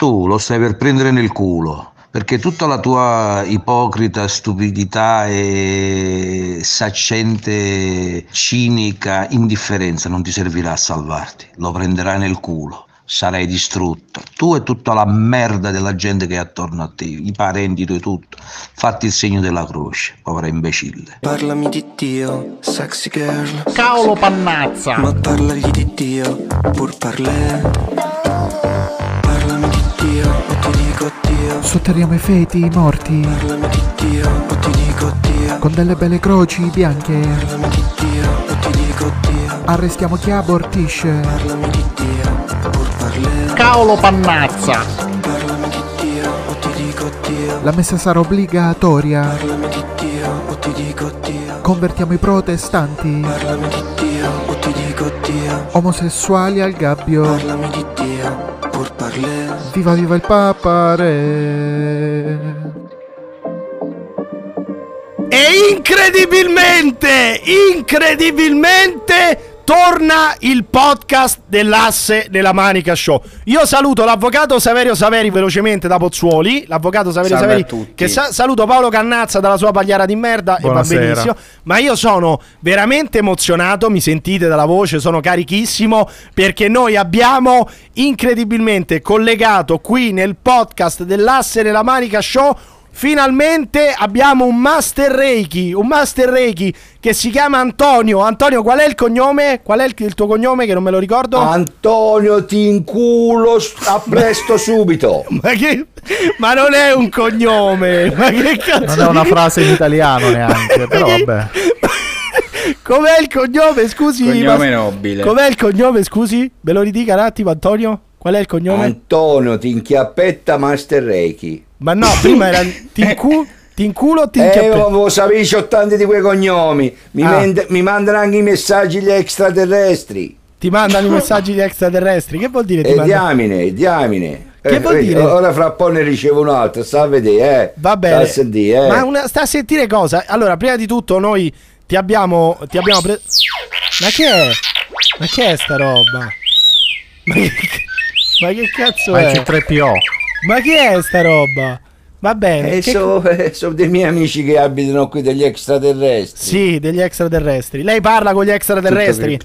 Tu lo stai per prendere nel culo perché tutta la tua ipocrita stupidità e saccente, cinica indifferenza non ti servirà a salvarti, lo prenderai nel culo. Sarai distrutto, tu e tutta la merda della gente che è attorno a te, i parenti, tu e tutto. Fatti il segno della croce, povera imbecille. Parlami di Dio, sexy girl. Cavolo pannazza! Ma parlagli di Dio, pur parlè. Sotterriamo i feti, i morti, Parlami di Dio, o ti dico Dio. con delle belle croci bianche. Parlami di Dio, o ti dico Dio. Arrestiamo chi abortisce. Parlami di Dio, pur parlè. Cavolo pannazza! Parlami di Dio, o ti dico Dio. La messa sarà obbligatoria. Parlami di Dio, o ti dico Dio. Convertiamo i protestanti. Parlami di Dio, o ti dico Dio. Omosessuali al gabbio. Viva viva il Papa. E incredibilmente, incredibilmente torna il podcast dell'asse della Manica Show. Io saluto l'avvocato Saverio Saveri velocemente da Pozzuoli, l'avvocato Saverio Salve Saveri a tutti. che sa- saluto Paolo Cannazza dalla sua pagliara di merda e va Buonasera. benissimo. Ma io sono veramente emozionato, mi sentite dalla voce, sono carichissimo perché noi abbiamo incredibilmente collegato qui nel podcast dell'asse della Manica Show Finalmente abbiamo un Master Reiki, un Master Reiki che si chiama Antonio. Antonio, qual è il cognome? Qual è il, il tuo cognome che non me lo ricordo? Antonio ti inculo s- a presto subito. ma, che, ma non è un cognome. Ma che cazzo? Non è una frase in italiano neanche, però vabbè. Com'è il cognome? Scusi. Cognome ma- nobile. Com'è il cognome? Scusi, me lo ridica un attimo, Antonio? Qual è il cognome? Antonio ti inchiappetta Master Reiki. Ma no, prima era ti, incu- ti inculo o ti Eh, lo sapevi c'ho tanti di quei cognomi. Mi, Ah. mand- mi mandano anche i messaggi gli extraterrestri. Ti mandano i messaggi di extraterrestri. Che vuol dire? Ti E mandano- diamine, e diamine. Che vuol vedi, dire? Ora fra un po' ne ricevo un altro, sta a vedere, eh. Va Sta bene. a sentire, eh. Ma una, sta a sentire cosa? Allora, prima di tutto, noi ti abbiamo. Ti abbiamo pre- Ma che è? Ma che è sta roba? Ma che, ma che cazzo Ma è? è C3PO. Ma che è sta roba? Va bene. E che- sono dei miei amici che abitano qui degli extraterrestri. Sì, degli extraterrestri. Lei parla con gli extraterrestri.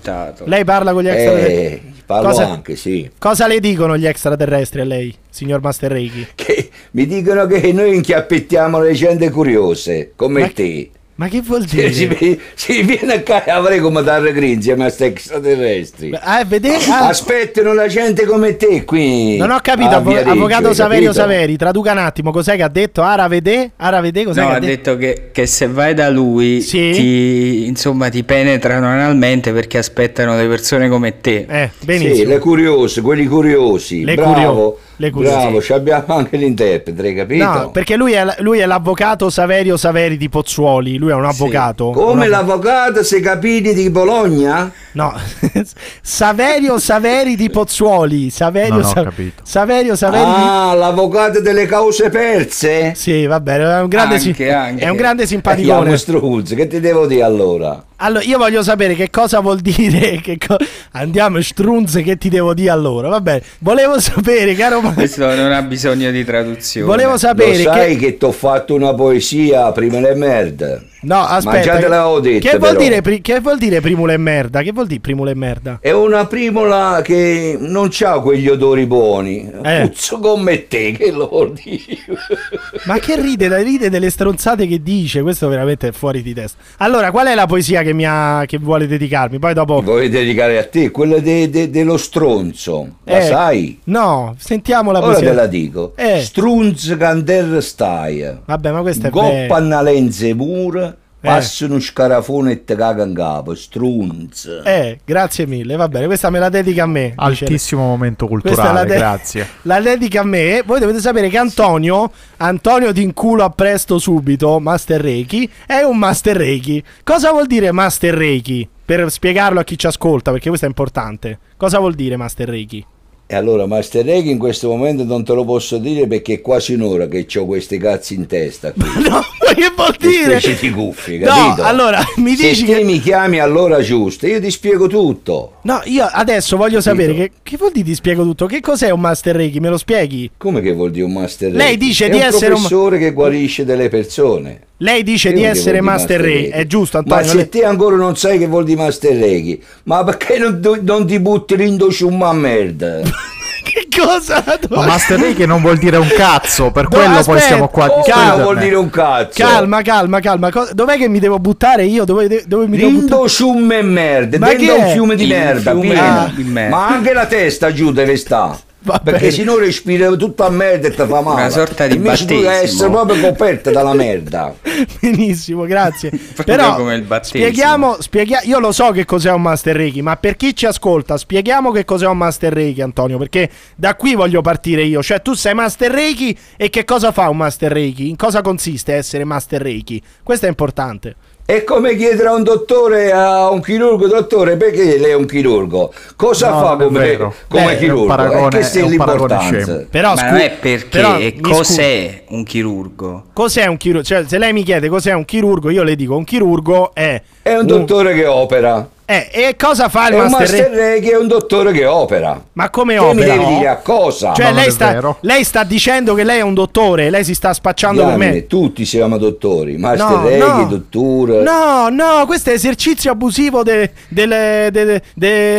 Lei parla con gli extraterrestri. Eh, parlo Cosa- anche, sì. Cosa le dicono gli extraterrestri a lei, signor Master Reiki? Che mi dicono che noi inchiappettiamo le gente curiose, come Ma- te. Ma che vuol dire? si- si viene a casa avrei come dare insieme a questi extraterrestri. Ah, vede? Ah, Aspettano la gente come te qui. Non ho capito, a avvo- Viareggio, avvocato Saverio capito? Saveri, traduca un attimo, cos'è che ha detto? Ara vede? Ara vede cos'è No, che ha detto? detto che, che se vai da lui Sì. ti, insomma, ti penetrano analmente perché aspettano le persone come te. Eh, Sì, benissimo. le curiose, quelli curiosi. Le bravo, curio- le curiose. bravo, ci abbiamo anche l'interprete, hai capito? No, perché lui è, lui è l'avvocato Saverio Saveri di Pozzuoli, lui è un avvocato. Come Un av- l'avvocato se capiti di Bologna? No, Saverio Saveri di Pozzuoli, Saverio, Non ho Sa- capito. Saverio Saveri di... Ah, l'avvocato delle cause perse? Sì, va bene, è un grande, si- Anche, anche. È un grande Eh, simpaticone. Struzzi, che ti devo dire allora? Allora, io voglio sapere che cosa vuol dire. Che co- Andiamo, strunze, che ti devo dire allora? Va bene, volevo sapere, caro Ma- Questo non ha bisogno di traduzione. Volevo Lo sapere sai che... che ti ho fatto una poesia prima le merde? No, aspetta. Ma già te l'avevo detto, che, vuol dire, che vuol dire primula e merda? Che vuol dire primula e merda? È una primola che non ha quegli odori buoni. Eh. Puzzo come te, che lo vuol dire? Ma che ride, ride delle stronzate che dice? Questo veramente è fuori di testa. Allora, qual è la poesia che, mi ha, che vuole dedicarmi? Poi dopo... Vuoi dedicare a te? Quella de- de- dello stronzo. La Eh, sai? No, sentiamo la Ora poesia. te la dico. Eh. Strunz canter stai. Vabbè, ma questa è Goppa be- una lenze mura. Eh. Passa uno scarafone e te caga in capo. Strunz. Eh, grazie mille, va bene, questa me la dedica a me. dice- Altissimo momento Questa è la culturale, de- grazie. La dedica a me. Voi dovete sapere che Antonio, Antonio ti inculo a presto subito, Master Reiki, è un Master Reiki. Cosa vuol dire Master Reiki? Per spiegarlo a chi ci ascolta, perché questo è importante. Cosa vuol dire Master Reiki? E allora Master Reiki in questo momento non te lo posso dire perché è quasi un'ora che ho questi cazzi in testa. qui. No, ma che vuol dire? di cuffie, No, capito? allora mi Se dici te che mi chiami all'ora giusta, io ti spiego tutto. No, io adesso voglio sapere che, che vuol dire ti spiego tutto. Che cos'è un Master Reiki? Me lo spieghi? Come che vuol dire un Master Reiki? Lei dice è di essere un- professore che guarisce delle persone. Lei dice di essere Master Reiki, è giusto Ma Antonio? se Lei- te ancora non sai che vuol dire Master Reiki, ma perché non, non ti butti l'indociumma a merda? Che cosa? Ma Master Reiki non vuol dire un cazzo, per No, quello poi aspetta. siamo qua a Oh, Calma, vuol dire un cazzo. Calma, calma, calma. Dov'è che mi devo buttare io? Dove, dove mi devo buttare? E merda, Ma dentro che un è? fiume di merda, fiume pieno. di merda. Ma anche la testa giù deve stare. Va Perché se no respiri tutta merda e ti fa male. Una sorta di Invece tu devi essere proprio coperta dalla merda. Benissimo, grazie. Però come il battesimo. spieghiamo, spieghi- io lo so che cos'è un Master Reiki, ma per chi ci ascolta, spieghiamo che cos'è un Master Reiki, Antonio, perché da qui voglio partire io. Cioè, tu sei Master Reiki e che cosa fa un Master Reiki? In cosa consiste essere Master Reiki? Questo è importante. È come chiedere a un dottore, a un chirurgo, dottore, perché lei è un chirurgo? Cosa No, fa come, come Beh, è un chirurgo? paragone- e è un paragone. Però, Ma scu- non è perché, però, e cos'è un chirurgo? Cos'è un chirurgo? Cioè, se lei mi chiede cos'è un chirurgo, io le dico: un chirurgo è. È un dottore che opera. Eh, e cosa fa il È un Master, master Reiki? Reiki è un dottore che opera. Ma come Che mi opera? devi dire a cosa? Cioè, Ma non lei è sta, vero. lei sta dicendo che lei è un dottore, lei si sta spacciando per me. Tutti siamo dottori, master No, Reiki, no. dottore. No, no, questo è esercizio abusivo de- de- de- de-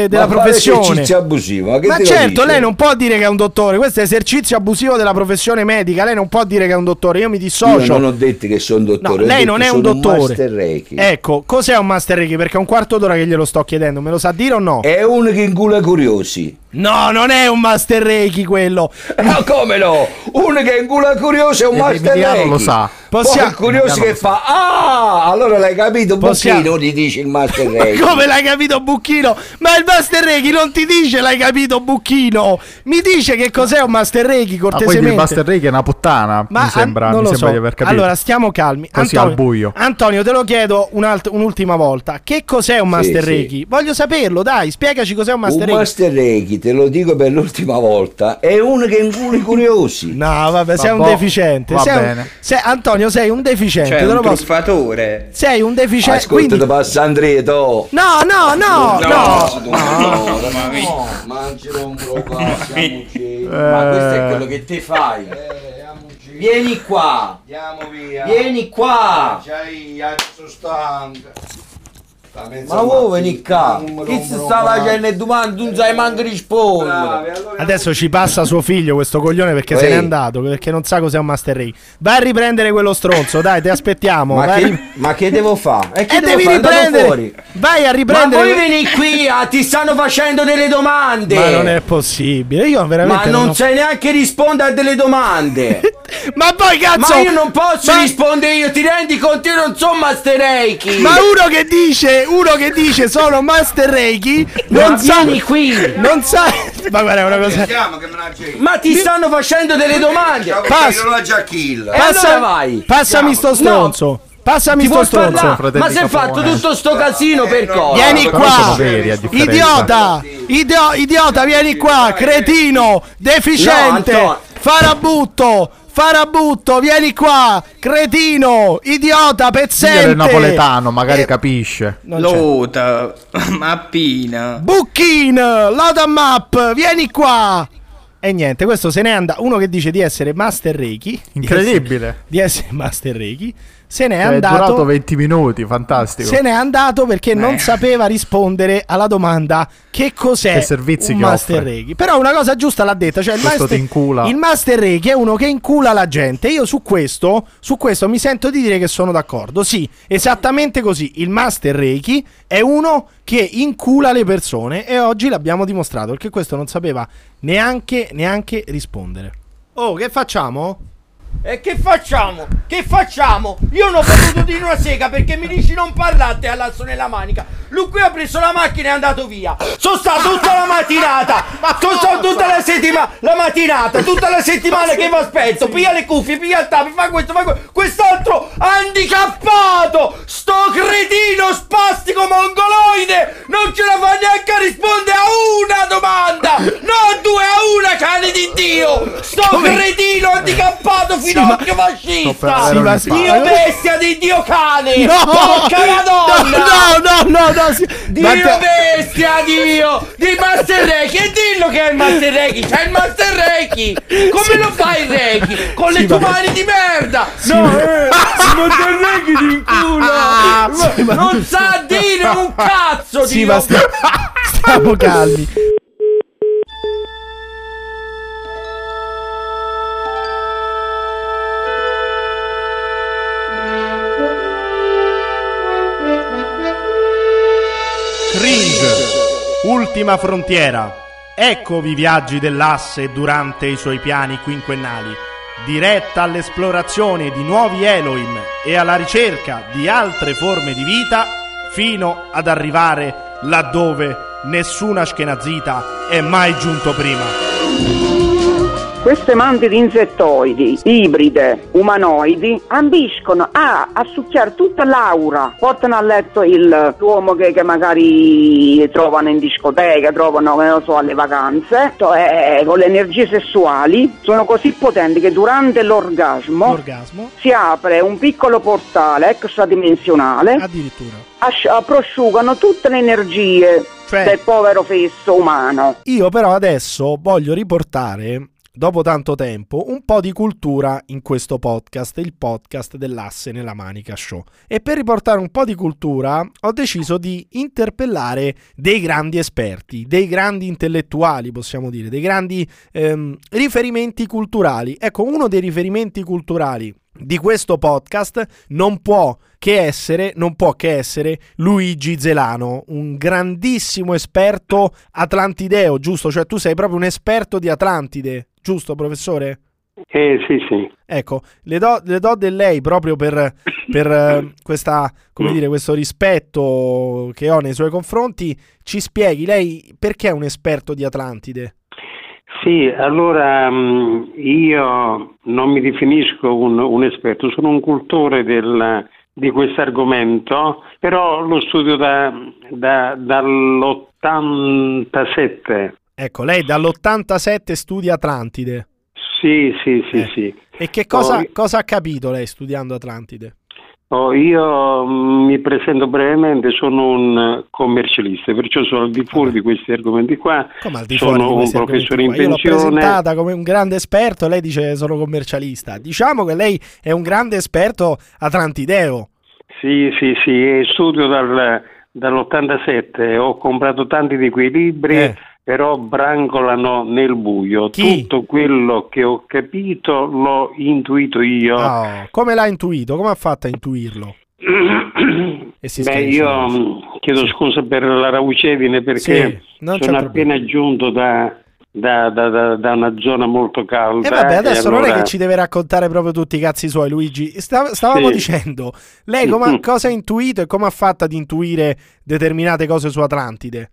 Ma della quale professione. esercizio abusivo? Ma, che Ma certo, dice? lei non può dire che è un dottore, questo è esercizio abusivo della professione medica, lei non può dire che è un dottore, io mi Io dissocio. non ho detto che sono No, dottore. ho lei non è un dottore. master Reiki. Ecco, cos'è un Master Reiki? Perché è un quarto d'ora che glielo sto chiedendo, me lo sa dire o no? È uno che incula curiosi. No, non è un Master Reiki quello. Ma come no? Uno che incula curiosi è un E master Emiliano Reiki. lo sa. Possiamo- Poi il curioso che fa Ah, allora l'hai capito Possiamo- Bucchino gli dice il master Ma Reiki. come l'hai capito Bucchino? Ma il Master Reiki non ti dice l'hai capito Bucchino. Mi dice che cos'è un Master Reiki Ah, cortesemente. quindi il Master Reiki è una puttana, Ma mi sembra, an- non mi lo sembra so. di aver capito. Allora, stiamo calmi. Così al buio. Antonio, te lo chiedo un'alt- un'ultima volta. Che cos'è un Master sì. Reiki? Voglio saperlo, dai, spiegaci cos'è un Master Un Reiki. master Reiki, te lo dico per l'ultima volta, è uno che incula i curiosi. No, vabbè, sei un Vabbè, deficiente. va Sei un- sei- Antonio, sei un deficiente. Cioè, te lo un posso- truffatore. Sei un deficiente. Ascolta, quindi- ti passa Andrea, to. No, no, no, no. Mangialo un po' Eh, Ma questo è quello che te fai. Vieni qua. Andiamo via. Vieni qua. sono stanca. Ma vuoi venire qua? Chi si sta facendo le domande? Tu non sai manco rispondere. Adesso ci passa suo figlio questo coglione perché se Ehi. n'è andato, perché non sa cos'è un Master Reiki. Vai a riprendere quello stronzo, dai, ti aspettiamo. Ma che, ma che devo fare? E che E devo devi riprendere. fuori. Vai a Ma riprendere. voi vieni qui, ah, ti stanno facendo delle domande. Ma non è possibile. Io Ma veramente non ho- sai neanche rispondere a delle domande. Ma poi cazzo Ma io non posso Ma- rispondere io, ti rendi conto? Io non sono Master Reiki. Ma uno che dice, uno che dice sono Master Reiki non Ma sa vieni qui. Non sa Ma guarda, è una cosa Ma ti stanno facendo delle domande. Passa. Non la già kill. E allora vai. Passami sto stronzo. Passami Ti sto stronzo. Ma si è fatto tutto sto casino per cosa? Vieni qua, idiota, Idio- idiota, vieni qua, cretino, deficiente, No, farabutto, farabutto, vieni qua, cretino, idiota, pezzente. in napoletano, magari Eh, capisce. Lota, mappina. Bucchin, load a map, vieni qua. E niente, questo se ne anda. Uno che dice di essere Master Reiki. di Incredibile. essere- Di essere Master Reiki. Se ne è Cioè, è durato andato. 20 minuti, fantastico. Se n'è andato perché non Eh. sapeva rispondere alla domanda che cos'è Che servizi un che Master offre. Reiki. Però una cosa giusta l'ha detta, cioè il master, il Master Reiki è uno che incula la gente. Io su questo, su questo mi sento di dire che sono d'accordo. Sì, esattamente così. Il Master Reiki è uno che incula le persone e oggi l'abbiamo dimostrato perché questo non sapeva neanche, neanche rispondere. Oh, che facciamo? E che facciamo? Che facciamo? Io non ho potuto dire una sega perché mi dici non parlate all'asso nella manica. Lui qui ha preso la macchina e è andato via. Sono stato tutta la mattinata. Sono stato tutta la settimana. La mattinata, tutta la settimana che vi aspetto. Piglia le cuffie, piglia il tappo, fa questo, fa questo. Quest'altro handicappato. Sto cretino spastico mongoloide. Non ce la fa neanche a rispondere a una domanda. No, due a una, cane di Dio. Sto cretino handicappato finocchio fascista. Sì, ma sì. Dio bestia di Dio cane. No! Porca madonna. No, no, no, no, sì. Dio Ma te- bestia, Dio! Di Master Reiki! E dillo che è il Master Reiki! C'è il Master Reiki! Come lo fai il Reiki? Con le Sì, tue ma- mani di merda! Sì, no, eh! Il Master Reiki di in culo! Sì, ma- Non sa dire un cazzo, Sì, Dio! ma sta- stiamo calmi. Cringe, ultima frontiera. Eccovi i viaggi dell'asse durante i suoi piani quinquennali, diretta all'esplorazione di nuovi Elohim e alla ricerca di altre forme di vita, fino ad arrivare laddove nessuna Ashkenazita è mai giunto prima. Queste mantide insettoidi, ibride, umanoidi, ambiscono a, a succhiare tutta l'aura, portano a letto il- l'uomo che, che magari trovano in discoteca, trovano, che ne so, alle vacanze, cioè, con le energie sessuali, sono così potenti che durante l'orgasmo L'orgasmo, si apre un piccolo portale extradimensionale, addirittura. asci- prosciugano tutte le energie Cioè- del povero fesso umano. Io però adesso voglio riportare, dopo tanto tempo, un po' di cultura in questo podcast, il podcast dell'asse nella manica show. E per riportare un po' di cultura ho deciso di interpellare dei grandi esperti, dei grandi intellettuali, possiamo dire, dei grandi ehm, riferimenti culturali. Ecco, uno dei riferimenti culturali di questo podcast non può che essere, non può che essere Luigi Zelano, un grandissimo esperto atlantideo, giusto? Cioè tu sei proprio un esperto di Atlantide, giusto professore? Eh sì, sì. Ecco, le do, le do del lei proprio per, per eh, questa, come dire, questo rispetto che ho nei suoi confronti. Ci spieghi lei perché è un esperto di Atlantide? Sì, allora mh, io non mi definisco un, un esperto, sono un cultore del- di questo argomento, però lo studio da, da- dall'87. Ecco, lei dall'87 studia Atlantide. Sì, sì, sì, Eh. sì. E che cosa, cosa ha capito lei studiando Atlantide? Oh, io mh, mi presento brevemente, sono un commercialista, perciò sono al di fuori di questi argomenti qua. Come al di fuori sono un professore in qua? Io l'ho pensione. presentata come un grande esperto, lei dice sono commercialista. Diciamo che lei è un grande esperto atlantideo. Sì, sì, sì, e studio dal- dall'87, ho comprato tanti di quei libri, Eh. Però brancolano nel buio. Chi? Tutto quello che ho capito l'ho intuito io. Oh, come l'ha intuito? Come ha fatto a intuirlo? E Beh, io chiedo scusa per la raucedine perché Sì, sono appena giunto da, da- da- da- da una zona molto calda. E vabbè, adesso non è allora- che ci deve raccontare proprio tutti i cazzi suoi, Luigi. Sta- stavamo Sì. dicendo, lei come- cosa ha intuito e come ha fatto ad intuire determinate cose su Atlantide?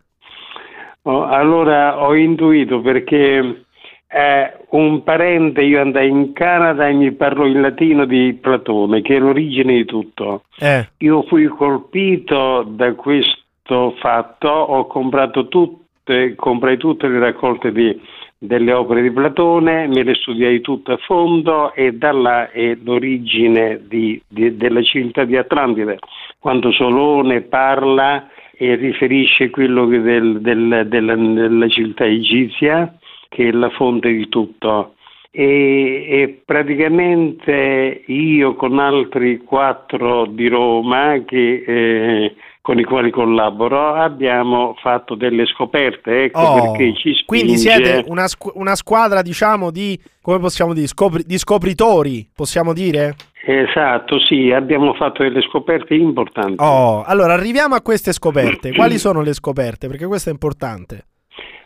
Oh, allora ho intuito perché eh, un parente, io andai in Canada e mi parlò in latino di Platone, che è l'origine di tutto. Eh, Io fui colpito da questo fatto, ho comprato tutte, comprai tutte le raccolte di- delle opere di Platone, me le studiai tutte a fondo e da là è l'origine di- di- della civiltà di Atlantide. Quando Solone parla e riferisce quello che del- del- della, della civiltà egizia, che è la fonte di tutto. E, e praticamente io con altri quattro di Roma che, eh, con i quali collaboro abbiamo fatto delle scoperte, ecco oh, perché ci spinge. quindi siete una, una squadra, diciamo, di, come possiamo dire, scopri- di scopritori, possiamo dire? Esatto, sì, abbiamo fatto delle scoperte importanti. Oh, allora arriviamo a queste scoperte. Quali sono le scoperte? Perché questo è importante.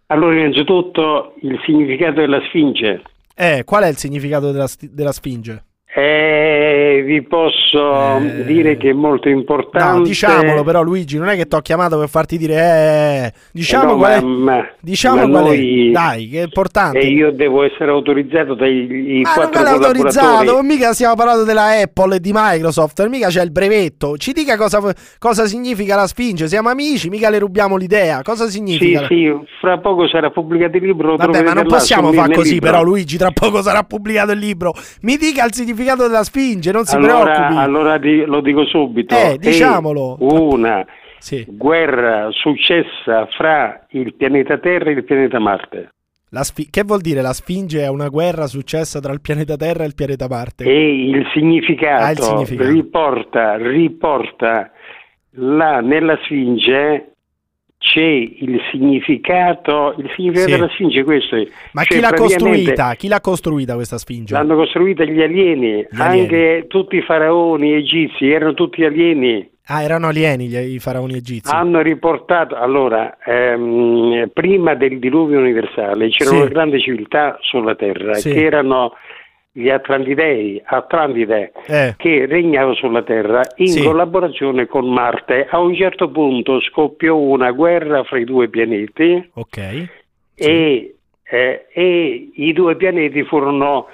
Allora, innanzitutto il significato della Sfinge. Eh, qual è il significato della, della Sfinge? Eh, vi posso dire che è molto importante. No, diciamolo però Luigi, non è che ti ho chiamato per farti dire eh, diciamo Eh no, qual è, ma- ma- diciamo ma qual è. noi- Dai, che è importante. E io devo essere autorizzato dai Ma non quattro è autorizzato, collaboratori. mica stiamo parlando della Apple e di Microsoft, mica c'è il brevetto. Ci dica cosa, cosa significa la Sfinge, siamo amici, mica le rubiamo l'idea. Cosa Sì, significa? sì, fra poco sarà pubblicato il libro. Vabbè, ma non possiamo fare così, libro. però, Luigi. Tra poco sarà pubblicato il libro. Mi dica il significato della Sfinge, non si allora, preoccupi. allora di- lo dico subito. Eh, È diciamolo. Una Sì. guerra successa fra il pianeta Terra e il pianeta Marte. La sfi- che vuol dire la Sfinge è una guerra successa tra il pianeta Terra e il pianeta Marte? E il significato, Ah, il significato. riporta, riporta là nella Sfinge c'è il significato, il significato Sì. della Sfinge questo è. Ma Cioè, chi l'ha costruita? Chi l'ha costruita questa Sfinge? L'hanno costruita gli alieni, alieni. anche tutti i faraoni egizi erano tutti alieni. Ah, erano alieni gli, i faraoni egizi. Hanno riportato, allora, ehm, prima del diluvio universale c'erano Sì. grandi civiltà sulla Terra Sì. che erano gli Atlantidei, Atlantide, Eh. che regnavano sulla Terra in Sì. collaborazione con Marte. A un certo punto scoppiò una guerra fra i due pianeti Ok. e, eh, e i due pianeti furono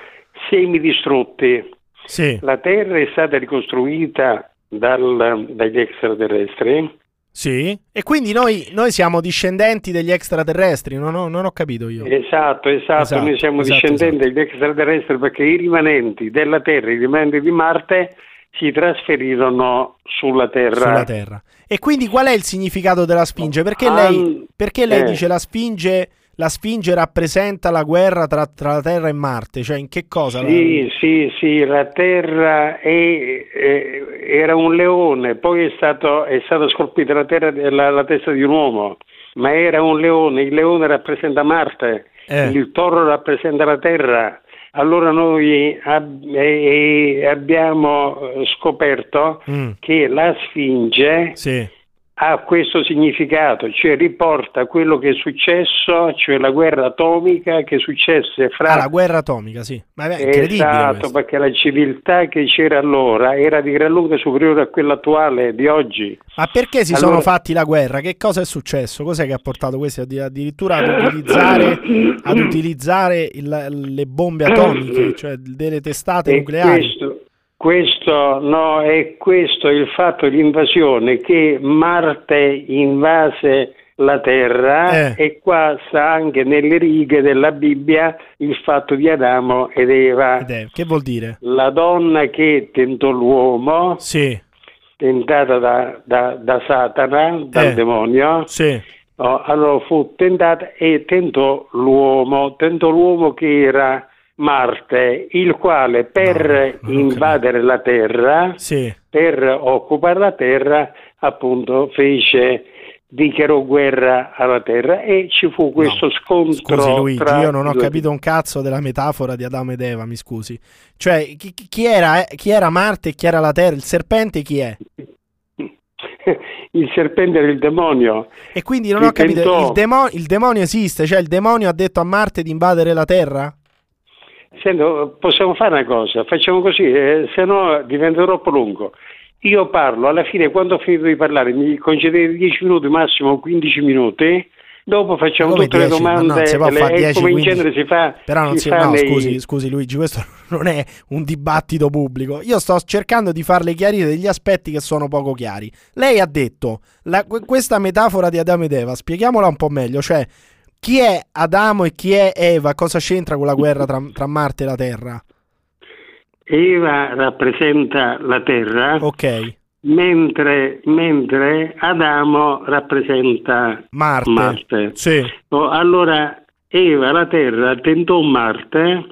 semidistrutti. Sì. La Terra è stata ricostruita dal- dagli extraterrestri. Sì. E quindi noi, noi siamo discendenti degli extraterrestri, non ho, non ho capito io. Esatto, esatto, Esatto, noi siamo esatto, discendenti degli extraterrestri perché i rimanenti della Terra, i rimanenti di Marte si trasferirono sulla Terra. Sulla Terra. E quindi qual è il significato della Sfinge? Perché lei, perché lei eh. dice la Sfinge, la Sfinge rappresenta la guerra tra, tra la Terra e Marte? Cioè in che cosa? la- Sì, sì, sì, la Terra è- è- era un leone, poi è, stato, è stata scolpita la, terra, la, la testa di un uomo, ma era un leone, il leone rappresenta Marte, Eh. il toro rappresenta la Terra. Allora noi ab- eh, abbiamo scoperto Mm. che la Sfinge Sì. Ha questo significato, cioè riporta quello che è successo, cioè la guerra atomica che successe fra Ah, la guerra atomica, sì. Ma è incredibile Esatto, questo. perché la civiltà che c'era allora era di gran lunga superiore a quella attuale di oggi. Ma perché si Allora- sono fatti la guerra? Che cosa è successo? Cos'è che ha portato questi addi- addirittura ad utilizzare, ad utilizzare il- le bombe atomiche, cioè delle testate E nucleari? questo, questo no, è questo il fatto di invasione che Marte invase la Terra Eh. e qua sta anche nelle righe della Bibbia il fatto di Adamo ed Eva. Ed è- che vuol dire? La donna che tentò l'uomo, Sì, tentata da, da- da Satana, dal Eh. demonio, sì, Oh, allora fu tentata e tentò l'uomo, tentò l'uomo che era Marte, il quale per invadere la Terra, sì. per occupare la Terra, appunto fece dichiarò guerra alla Terra e ci fu questo scontro Scusi Luigi, io non ho capito un cazzo della metafora di Adamo ed Eva, mi scusi. Cioè, chi, chi era, eh, chi era Marte e chi era la Terra? Il serpente chi è? il serpente era il demonio. E quindi non ho capito, il, demo- il demonio esiste? Cioè il demonio ha detto a Marte di invadere la Terra? Senta, possiamo fare una cosa, facciamo così, eh, se no diventa troppo lungo. Io parlo, alla fine quando ho finito di parlare mi concedete 10 minuti, massimo 15 minuti, dopo facciamo Come tutte le 10? Ma domande, si può le- e 10, come in 15. genere si fa. Però non si si, fa no, nei- scusi, scusi Luigi, questo non è un dibattito pubblico. Io sto cercando di farle chiarire degli aspetti che sono poco chiari. Lei ha detto la- que- questa metafora di Adamo ed Eva, spieghiamola un po' meglio, cioè chi è Adamo e chi è Eva? Cosa c'entra con la guerra tra, tra Marte e la Terra? Eva rappresenta la terra, Ok, mentre, mentre Adamo rappresenta Marte. Marte. Sì. Oh, allora Eva, la terra, tentò Marte,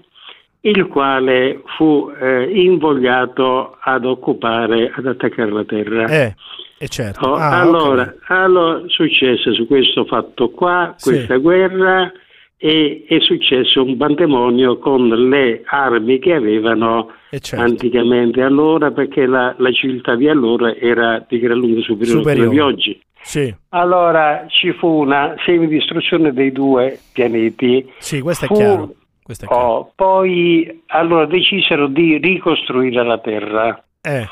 il quale fu eh, invogliato ad occupare, ad attaccare la terra. Eh, e certo. Oh, Ah, allora, capito. allora successe su questo fatto qua, Sì. questa guerra, e è successo un pandemonio con le armi che avevano E certo. anticamente allora, perché la, la civiltà di allora era di gran lunga superiore, a quella Superiore. di oggi. Sì, Allora ci fu una semidistruzione dei due pianeti. sì, questo è Fu- chiaro. Questo Questo è chiaro. Oh, poi allora decisero di ricostruire la terra. Eh,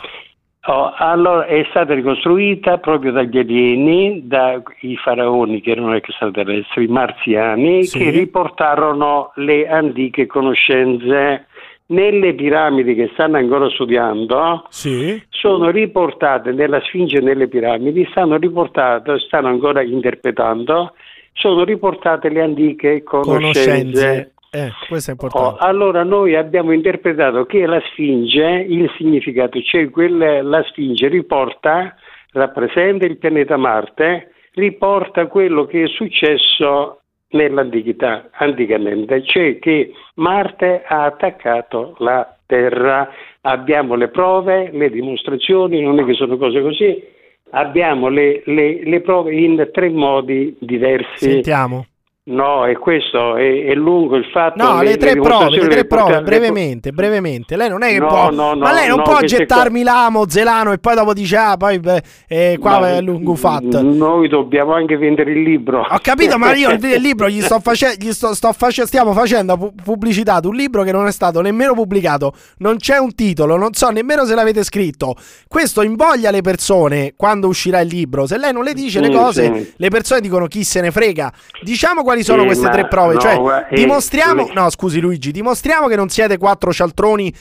Oh, allora è stata ricostruita proprio dagli alieni, dai faraoni che erano extraterrestri, marziani, Sì. che riportarono le antiche conoscenze nelle piramidi che stanno ancora studiando. sì. Sono riportate nella Sfinge e nelle piramidi, stanno riportate, stanno ancora interpretando, sono riportate le antiche conoscenze. Conoscenze. Eh, questo è Oh, importante. allora noi abbiamo interpretato che la Sfinge, il significato, cioè quella, la Sfinge riporta, rappresenta il pianeta Marte, riporta quello che è successo nell'antichità, anticamente, cioè che Marte ha attaccato la Terra. Abbiamo le prove, le dimostrazioni, non è che sono cose così, abbiamo le, le- le prove in tre modi diversi. Sentiamo. No, e questo è, è lungo il fatto. No, le tre prove, le tre prove, portate- brevemente, brevemente. Lei non è che No, può, no, no, ma lei non no, può gettarmi l'amo zelano e poi dopo dice ah, poi beh, eh, qua Ma- è lungo fat. Noi dobbiamo anche vendere il libro. Ho capito, ma io il, libro gli sto facendo, sto, sto face- stiamo facendo pu- pubblicità di un libro che non è stato nemmeno pubblicato, non c'è un titolo, non so nemmeno se l'avete scritto. Questo invoglia le persone quando uscirà il libro. Se lei non le dice le Sì, cose, sì. le persone dicono chi se ne frega. Diciamo quali sono Eh, queste ma tre prove, no, cioè guarda, eh, dimostriamo, le- no scusi Luigi, dimostriamo che non siete quattro cialtroni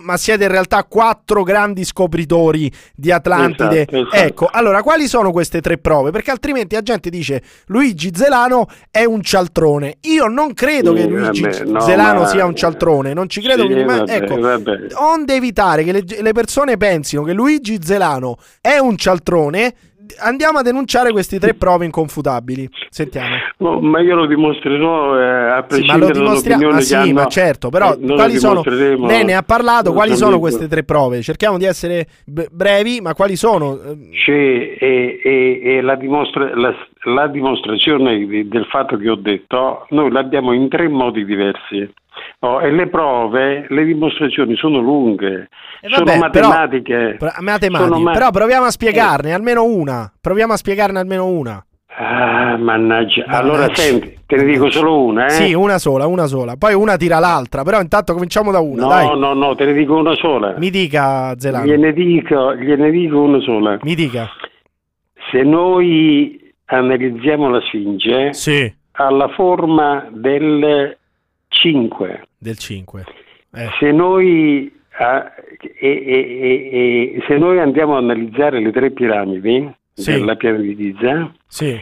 ma siete in realtà quattro grandi scopritori di Atlantide. Esatto, esatto. Ecco, allora quali sono queste tre prove? Perché altrimenti la gente dice Luigi Zelano è un cialtrone. Io non credo Sì, che Luigi vabbè, no, Zelano ma- sia un cialtrone, non ci credo. Sì, che- ma- vabbè, ecco, vabbè. onde evitare che le, le persone pensino che Luigi Zelano è un cialtrone, andiamo a denunciare queste tre prove inconfutabili. Sentiamo. No, ma io lo dimostrerò eh, a Sì, ma lo prescindere dall'opinione ma che sì, hanno. ma certo, però Eh, quali sono? Lei ne ha parlato, quali nostro sono queste tre prove? Cerchiamo di essere b- brevi, ma quali sono? C'è e, e- e la, dimostra- la- la dimostrazione di- del fatto che ho detto, noi l'abbiamo in tre modi diversi. Oh, e le prove, le dimostrazioni sono lunghe, Eh, sono vabbè, però- matematiche. Pro- matematiche, Sono ma- però proviamo a spiegarne almeno una. Proviamo a spiegarne almeno una. Ah, mannaggia. Mannaggia. Allora senti, te ne dico solo una, eh? Sì, una sola, una sola. Poi una tira l'altra, però intanto cominciamo da una, no, dai. no, no, te ne dico una sola. Mi dica Zelano. Gliene dico, gliene dico una sola. Mi dica. Se noi analizziamo la Sfinge, Sì, ha forma del 5. del 5. Eh, Se noi, ah, e- e- e- se noi andiamo a analizzare le tre piramidi Sì. della piramide di Giza, sì.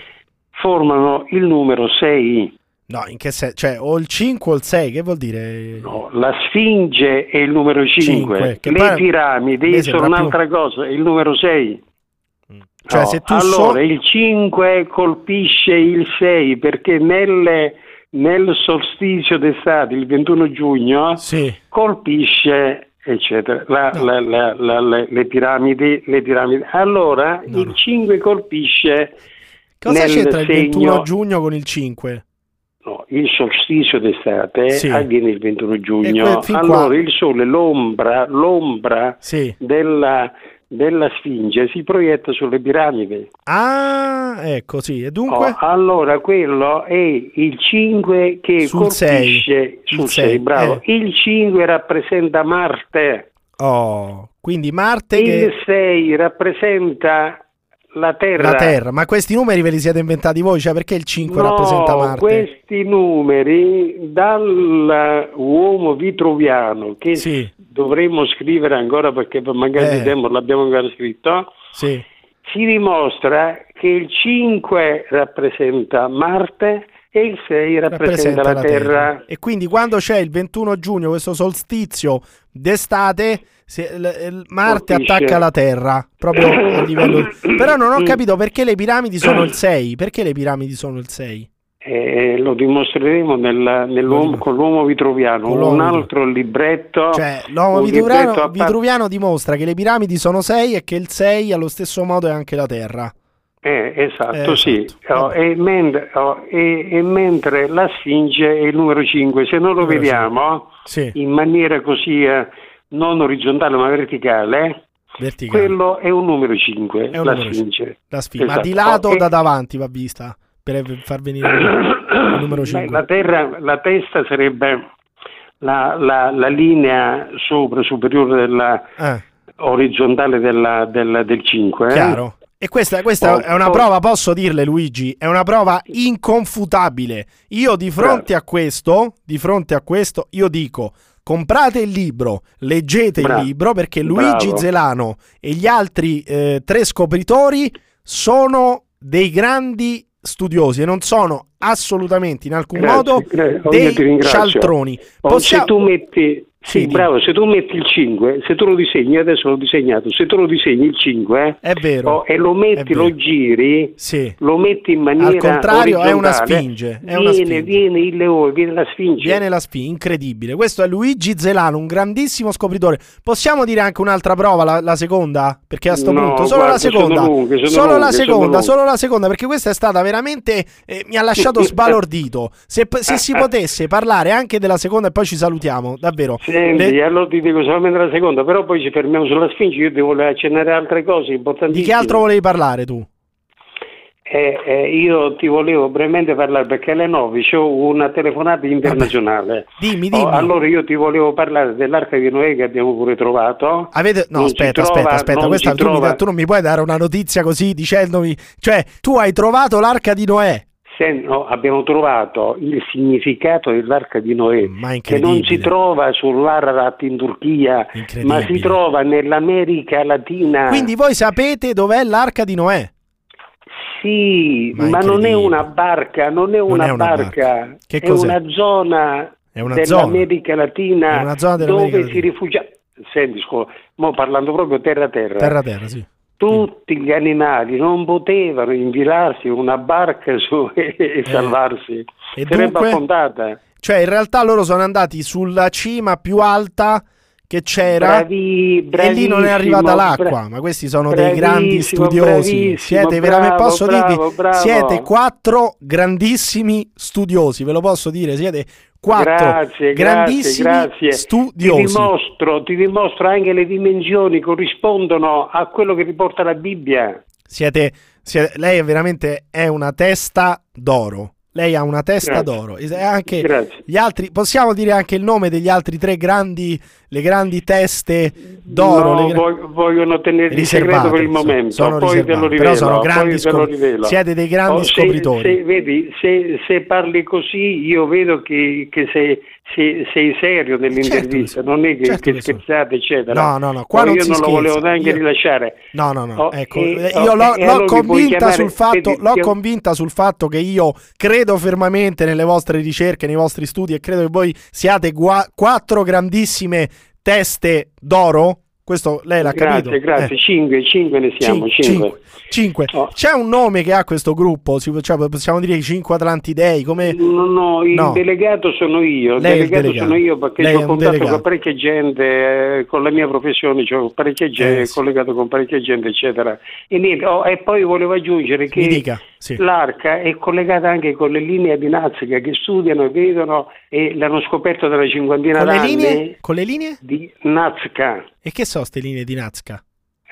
formano il numero 6. No, in che senso? Cioè, o il 5 o il 6, che vuol dire? No, la Sfinge è il numero 5, Cinque, che le poi- piramidi mi sono sembra più- un'altra cosa, il numero 6. Cioè, No, se tu allora so- il 5 colpisce il 6 perché nelle- nel solstizio d'estate, il 21 giugno, Sì. colpisce eccetera, la- la- la- la- le, piramidi, le piramidi. Allora No, il no. 5 colpisce Cosa nel c'entra il 21 segno- giugno con il 5? no, il solstizio d'estate Sì. avviene il 21 E giugno. que- Allora qua- il sole, l'ombra, l'ombra Sì. della, della Sfinge si proietta sulle piramidi. Ah, ecco, sì. E dunque? Oh, allora quello è il 5 che Sul colpisce sul Il 6, sei, bravo. eh. Il 5 rappresenta Marte, Oh, quindi Marte il che... 6 rappresenta la Terra. La Terra, ma questi numeri ve li siete inventati voi? Cioè, perché il 5 No, rappresenta Marte? questi numeri dall'uomo vitruviano che Sì. Dovremmo scrivere ancora perché per mancanza Eh. di tempo l'abbiamo ancora scritto, Sì. si dimostra che il 5 rappresenta Marte e il 6 rappresenta, la, Terra. E quindi quando c'è il 21 giugno, questo solstizio d'estate, se- l- Marte Colpisce. attacca la Terra, proprio a livello... Però non ho capito perché le piramidi sono il 6. Perché le piramidi sono il 6? Eh, lo dimostreremo nell'uomo- con l'uomo vitruviano. Con l'uomo Un altro libretto. Cioè, l'uomo vitruviano, libretto vitruviano dimostra che le piramidi sono 6 e che il 6 allo stesso modo è anche la Terra. Eh, esatto, Eh, sì. esatto. Oh, e, mentre, oh, e- e mentre la Sfinge è il numero 5, se non lo Numero vediamo Sì, in maniera così eh, non orizzontale ma verticale, verticale. quello è un numero 5, È un la numero Sfinge. La. Ma Esatto. di lato o Oh, da e- davanti va vista? Per far venire il numero Beh, 5. la, terra, la testa sarebbe la, la- la linea sopra, superiore della Eh, orizzontale della- del, del 5. eh. chiaro. E questa, questa Oh, è una oh. prova, posso dirle Luigi, è una prova inconfutabile. Io di fronte a questo, di fronte a questo, io dico comprate il libro, leggete Bravo. il libro perché Luigi Bravo. Zelano e gli altri eh, tre scopritori sono dei grandi studiosi e non sono assolutamente in alcun Grazie, modo gra- oh, dei cialtroni. Possiamo- Se tu metti, sì, Sì, di- bravo, se tu metti il 5, se tu lo disegni, adesso l'ho disegnato, se tu lo disegni il 5 È vero. oh, e lo metti, lo giri, Sì. lo metti in maniera Al contrario, è una sfinge, è una viene, sfinge. viene il leone, viene la sfinge. Viene la sfi, incredibile. Questo è Luigi Zelano, un grandissimo scopritore. Possiamo dire anche un'altra prova, la, la seconda? Perché a sto No, punto, solo guarda, la seconda. sono lunghe, sono solo la lunghe, sono seconda, solo la seconda, perché questa è stata veramente. eh, mi ha lasciato sbalordito. Se, se si potesse parlare anche della seconda, e poi ci salutiamo, davvero. Senti, Le- allora ti dico solamente la seconda, però poi ci fermiamo sulla sfinge, io ti volevo accennare altre cose importantissime. di che altro volevi parlare tu? Eh, eh, io ti volevo brevemente parlare perché alle 9 ho una telefonata internazionale. Dimmi, Oh, dimmi. allora io ti volevo parlare dell'arca di Noè che abbiamo pure trovato. Avete... No, Non si aspetta, trova- aspetta, aspetta. non Questa, tu, mi, tu non mi puoi dare una notizia così dicendomi. Cioè, tu hai trovato l'arca di Noè. Se- no, abbiamo trovato il significato dell'arca di Noè che non si trova sull'Ararat in Turchia, ma si trova nell'America Latina. Quindi voi sapete dov'è l'arca di Noè? Sì, Ma ma, non è una barca, non è una, è una barca, barca. È una zona È una dell'America Latina zona dell'America dove Latina. si rifugia. Senti, scusa, mo parlando proprio terra-terra. Terra terra, sì. Tutti gli animali non potevano infilarsi in una barca su e, e salvarsi. Eh. E Sarebbe dunque? affondata. Cioè, in realtà loro sono andati sulla cima più alta che c'era Bravi- e lì non è arrivata l'acqua. bra- Ma questi sono dei grandi studiosi. Siete veramente, posso bravo, dirvi, bravo. siete quattro grandissimi studiosi. Ve lo posso dire, siete quattro Grazie, grandissimi grazie, grazie. Ti studiosi. dimostro, ti dimostro anche le dimensioni corrispondono a quello che riporta la Bibbia. Siete, siete- lei è veramente è una testa d'oro. Lei ha una testa Grazie. d'oro. Anche Grazie. gli altri, possiamo dire anche il nome degli altri tre grandi, le grandi teste d'oro. No, gra- vog- vogliono tenere il segreto riservate, per il momento, sono poi te lo però rivelo. sono grandi scop- siete dei grandi Oh, se- scopritori. se- vedi, se, se parli così, io vedo che, che sei, sei- sei serio nell'intervista, Certo non è che, certo che scherzate, eccetera. No, no, no, qua Oh, non io si non lo volevo neanche Io- rilasciare. No, no, no. Oh, ecco, eh, oh, io l'ho, e l'ho allora convinta sul fatto, vedi, l'ho io- convinta sul fatto che io credo fermamente nelle vostre ricerche, nei vostri studi e credo che voi siate gua- quattro grandissime teste d'oro. Questo lei l'ha Grazie, capito? grazie. Eh. Cinque, cinque ne siamo, Cin- cinque. cinque. Oh. C'è un nome che ha questo gruppo? Cioè, possiamo dire i cinque Atlantidei? Come... No, no, il No. delegato sono io, Lei il delegato, delegato. sono io perché Lei ho contatto con parecchia gente, eh, con la mia professione, ho parecchia gente, Eh, sì. collegato con parecchia gente, eccetera. E, niente, oh, e poi volevo aggiungere Mi che dica, sì. l'arca è collegata anche con le linee di Nazca che studiano e vedono e l'hanno scoperto dalla cinquantina Con le d'anni linee? Con le linee? di Nazca. E che so ste linee di Nazca?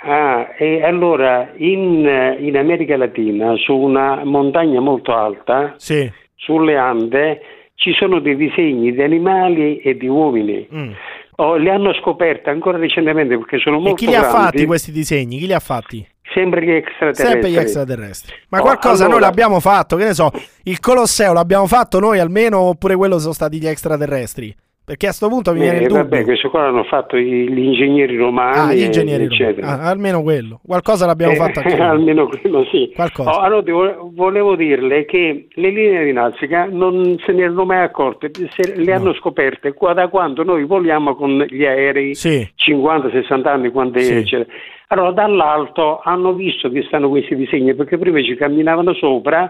Ah, e allora in, in America Latina, su una montagna molto alta, Sì. sulle Ande ci sono dei disegni di animali e di uomini. Mm. Oh, li hanno scoperte ancora recentemente perché sono E molto chi li ha grandi. fatti questi disegni? Chi li ha fatti? Sempre gli extraterrestri. Sempre gli extraterrestri. Ma Oh, qualcosa noi allora- l'abbiamo fatto, che ne so, il Colosseo l'abbiamo fatto noi almeno oppure quello sono stati gli extraterrestri? Perché a sto punto mi viene Eh, il dubbio. vabbè, questo qua l'hanno fatto gli ingegneri romani. ah, gli ingegneri romani. eccetera. Ah, almeno quello. Qualcosa l'abbiamo Eh, fatto anche noi. almeno quello sì. Qualcosa. Oh, allora volevo dirle che le linee di Nazca non se ne erano mai accorte, se le hanno scoperte qua da quando noi voliamo con gli aerei Sì. 50-60 anni, quando Sì. eccetera. Allora dall'alto hanno visto che stanno questi disegni perché prima ci camminavano sopra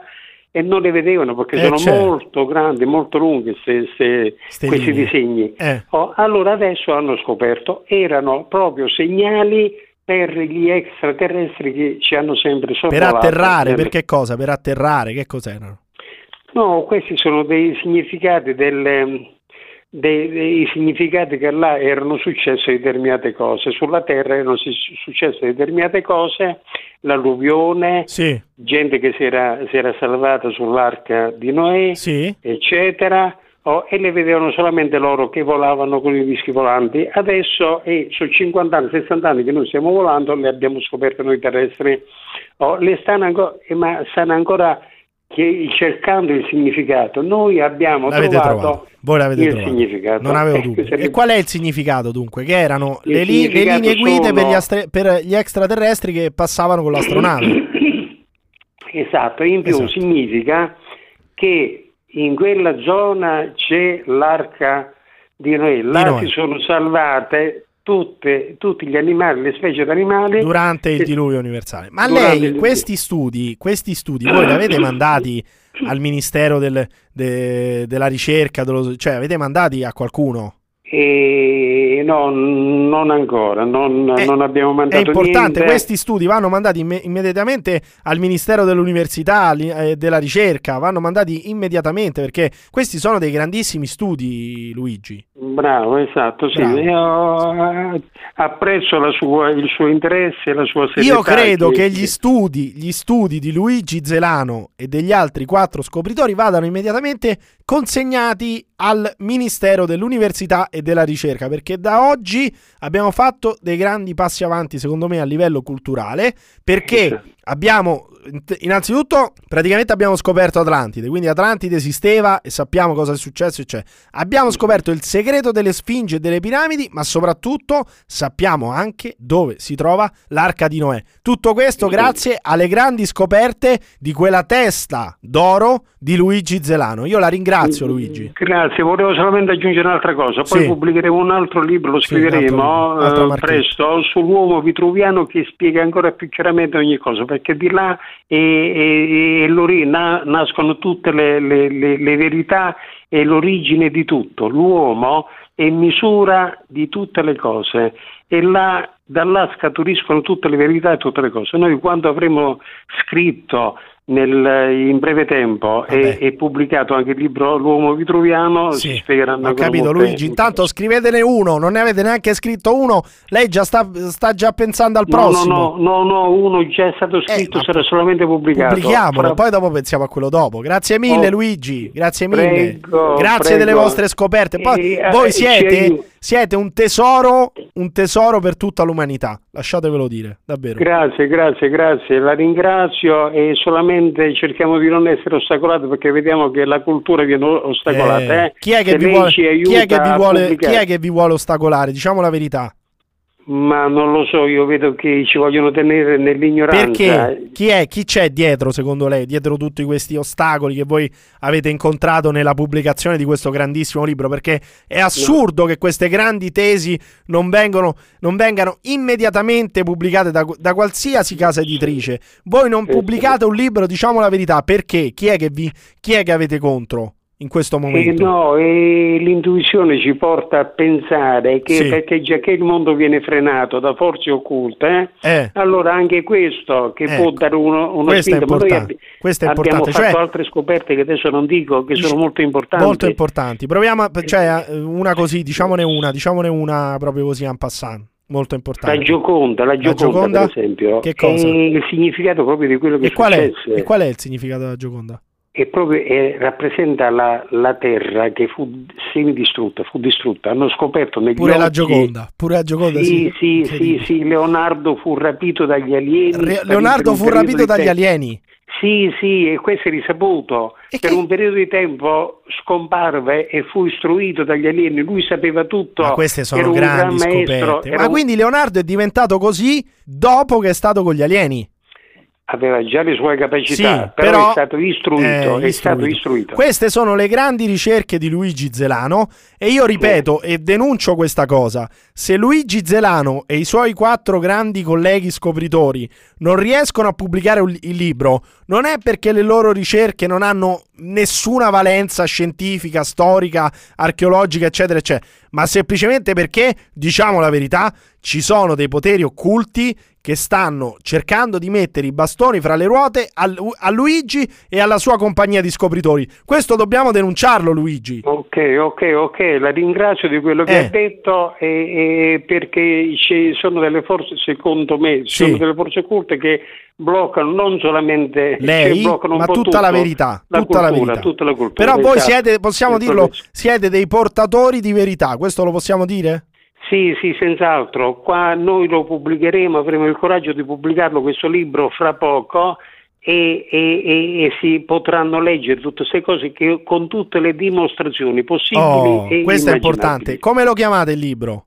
e non le vedevano perché Eh, sono certo. molto grandi, molto lunghe se- se- questi disegni. Eh. Oh, allora adesso hanno scoperto, erano proprio segnali per gli extraterrestri che ci hanno sempre Per sorvolato. atterrare, per che cosa? Per atterrare, che cos'erano? No, questi sono dei significati delle, dei, dei significati che là erano successe determinate cose. Sulla Terra erano successe determinate cose, l'alluvione, gente che si era, si era salvata sull'arca di Noè, Sì. eccetera. oh, e le vedevano solamente loro che volavano con i dischi volanti. Adesso eh, sono 50 anni, 60 anni che noi stiamo volando, le abbiamo scoperte noi terrestri, oh, le stanno ancora, eh, ma stanno ancora che- cercando il significato. Noi abbiamo L'avete trovato, trovato. Voi l'avete il trovato. significato. Non avevo Eh, dubbi. E qual è il significato dunque? Che erano le, li- le linee guide per gli, sono- astre- per gli extraterrestri che passavano con l'astronave. Esatto, in più Esatto. significa che in quella zona c'è l'arca di Noè. Si sono salvate tutte- tutti gli animali, le specie di animali. durante il diluvio universale. Ma lei questi studi, questi studi voi li avete mandati al Ministero del- de- della ricerca, dello- cioè avete mandati a qualcuno? E no, non ancora, non, Eh, non abbiamo È mandato importante, niente. questi studi vanno mandati imme- immediatamente al Ministero dell'Università e eh, della Ricerca, vanno mandati immediatamente perché questi sono dei grandissimi studi, Luigi. Bravo, esatto, sì. Bravo. E ho- apprezzo la sua- il suo interesse e la sua serietà. Io credo che gli studi, gli studi di Luigi Zelano e degli altri quattro scopritori vadano immediatamente consegnati al Ministero dell'Università e della Ricerca, perché da oggi abbiamo fatto dei grandi passi avanti, secondo me, a livello culturale, perché abbiamo innanzitutto praticamente abbiamo scoperto Atlantide, quindi Atlantide esisteva e sappiamo cosa è successo e c'è. Abbiamo scoperto il segreto delle sfinge e delle piramidi, ma soprattutto sappiamo anche dove si trova l'arca di Noè. Tutto questo grazie alle grandi scoperte di quella testa d'oro di Luigi Zelano. Io la ringrazio Luigi. Grazie, volevo solamente aggiungere un'altra cosa, poi Sì. pubblicheremo un altro libro, lo Sì, un altro scriveremo altro eh, presto sull'uomo vitruviano che spiega ancora più chiaramente ogni cosa, perché di là e, e- e lori- na- nascono tutte le, le- le- le verità e l'origine di tutto. L'uomo è misura di tutte le cose e là, da là scaturiscono tutte le verità e tutte le cose. Noi quando avremo scritto nel- in breve tempo e, e pubblicato anche il libro L'uomo vitruviano si spiegheranno Ho capito Luigi, intanto scrivetene uno, non ne avete neanche scritto uno, lei già sta, sta già pensando al No, prossimo. Eh, No, no, no, uno già è stato scritto, sarà solamente pubblicato. Pubblichiamolo, Fra- poi dopo pensiamo a quello dopo. Grazie mille, Oh, Luigi. Grazie mille. prego, Grazie prego. delle vostre scoperte. Poi eh, voi siete, siete un tesoro, un tesoro per tutta l'umanità. Lasciatevelo dire, davvero. Grazie, grazie, grazie, la ringrazio e solamente cerchiamo di non essere ostacolati perché vediamo che la cultura viene ostacolata. Eh, eh. chi, è che Se vi lei vuole, ci chi è aiuta che vi a vuole- pubblicare- chi è che vi vuole ostacolare? Diciamo la verità. Ma non lo so, io vedo che ci vogliono tenere nell'ignoranza. Perché chi è, chi c'è dietro, secondo lei, dietro tutti questi ostacoli che voi avete incontrato nella pubblicazione di questo grandissimo libro? Perché è assurdo che queste grandi tesi non, vengono, non vengano immediatamente pubblicate da, da qualsiasi casa editrice. Voi non Sì, pubblicate un libro, diciamo la verità, perché? Chi è che, vi, chi è che avete contro in questo Eh, momento? no, e l'intuizione ci porta a pensare che Sì. perché già che il mondo viene frenato da forze occulte, Eh. allora anche questo che Ecco. può dare uno, una Questo è spinta. Noi importante, abbi- questo è abbiamo importante, fatto cioè- altre scoperte che adesso non dico, che sono molto importanti. Molto importanti. Proviamo, a, cioè, eh, una così, diciamone una, diciamone una proprio così en passant. Molto importante. La Gioconda, la Gioconda, Gioconda? per esempio, Che cosa? è il significato proprio di quello che E qual, è, successe. e qual è il significato della Gioconda? E proprio eh, rappresenta la, la terra che fu semidistrutta, fu distrutta. Hanno scoperto negli Pure la occhi- Gioconda. Pure la Gioconda, Sì, sì. sì, sì, Leonardo fu rapito dagli alieni. Re- Leonardo fu rapito dagli tempo. alieni. Sì, sì, e questo è risaputo. per un periodo di tempo scomparve e fu istruito dagli alieni. Lui sapeva tutto. Ma queste sono grandi gran maestro, scoperte. era Ma un- quindi Leonardo è diventato così dopo che è stato con gli alieni? Aveva già le sue capacità, Sì, però, però- è stato istruito. Eh, è stato istruito. istruito. Queste sono le grandi ricerche di Luigi Zelano e io ripeto e denuncio questa cosa. Se Luigi Zelano e i suoi quattro grandi colleghi scopritori non riescono a pubblicare il libro, non è perché le loro ricerche non hanno nessuna valenza scientifica, storica, archeologica, eccetera, eccetera, ma semplicemente perché, diciamo la verità, ci sono dei poteri occulti che stanno cercando di mettere i bastoni fra le ruote a, Lu- a Luigi e alla sua compagnia di scopritori. Questo dobbiamo denunciarlo, Luigi. Ok, ok, ok, la ringrazio di quello che Eh. ha detto e, e perché ci sono delle forze, secondo me, Sì. sono delle forze occulte che bloccano non solamente Lei, ma tutta la tutto, verità, la tutta la cultura, verità. tutta la cultura. Però voi esatto. siete, possiamo dirlo, siete dei portatori di verità, questo lo possiamo dire? Sì, sì, senz'altro. Qua noi lo pubblicheremo, avremo il coraggio di pubblicarlo questo libro fra poco e, e- e- e si potranno leggere tutte queste cose che, con tutte le dimostrazioni possibili Oh, questo è importante. Come lo chiamate il libro?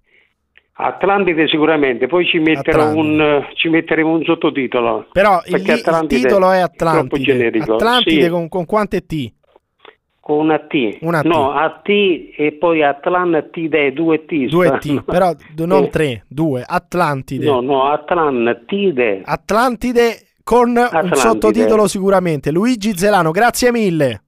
Atlantide sicuramente, poi ci, metterò un, ci metteremo un sottotitolo. Però il, il titolo è Atlantide. generico. Atlantide Sì, con, con quante T? Con una T. Una T. No, a T e poi Atlantide, due T. Due. T, però non Eh, tre, due. Atlantide. No, no, Atlantide. Atlantide con un Atlantide. sottotitolo sicuramente. Luigi Zelano, grazie mille.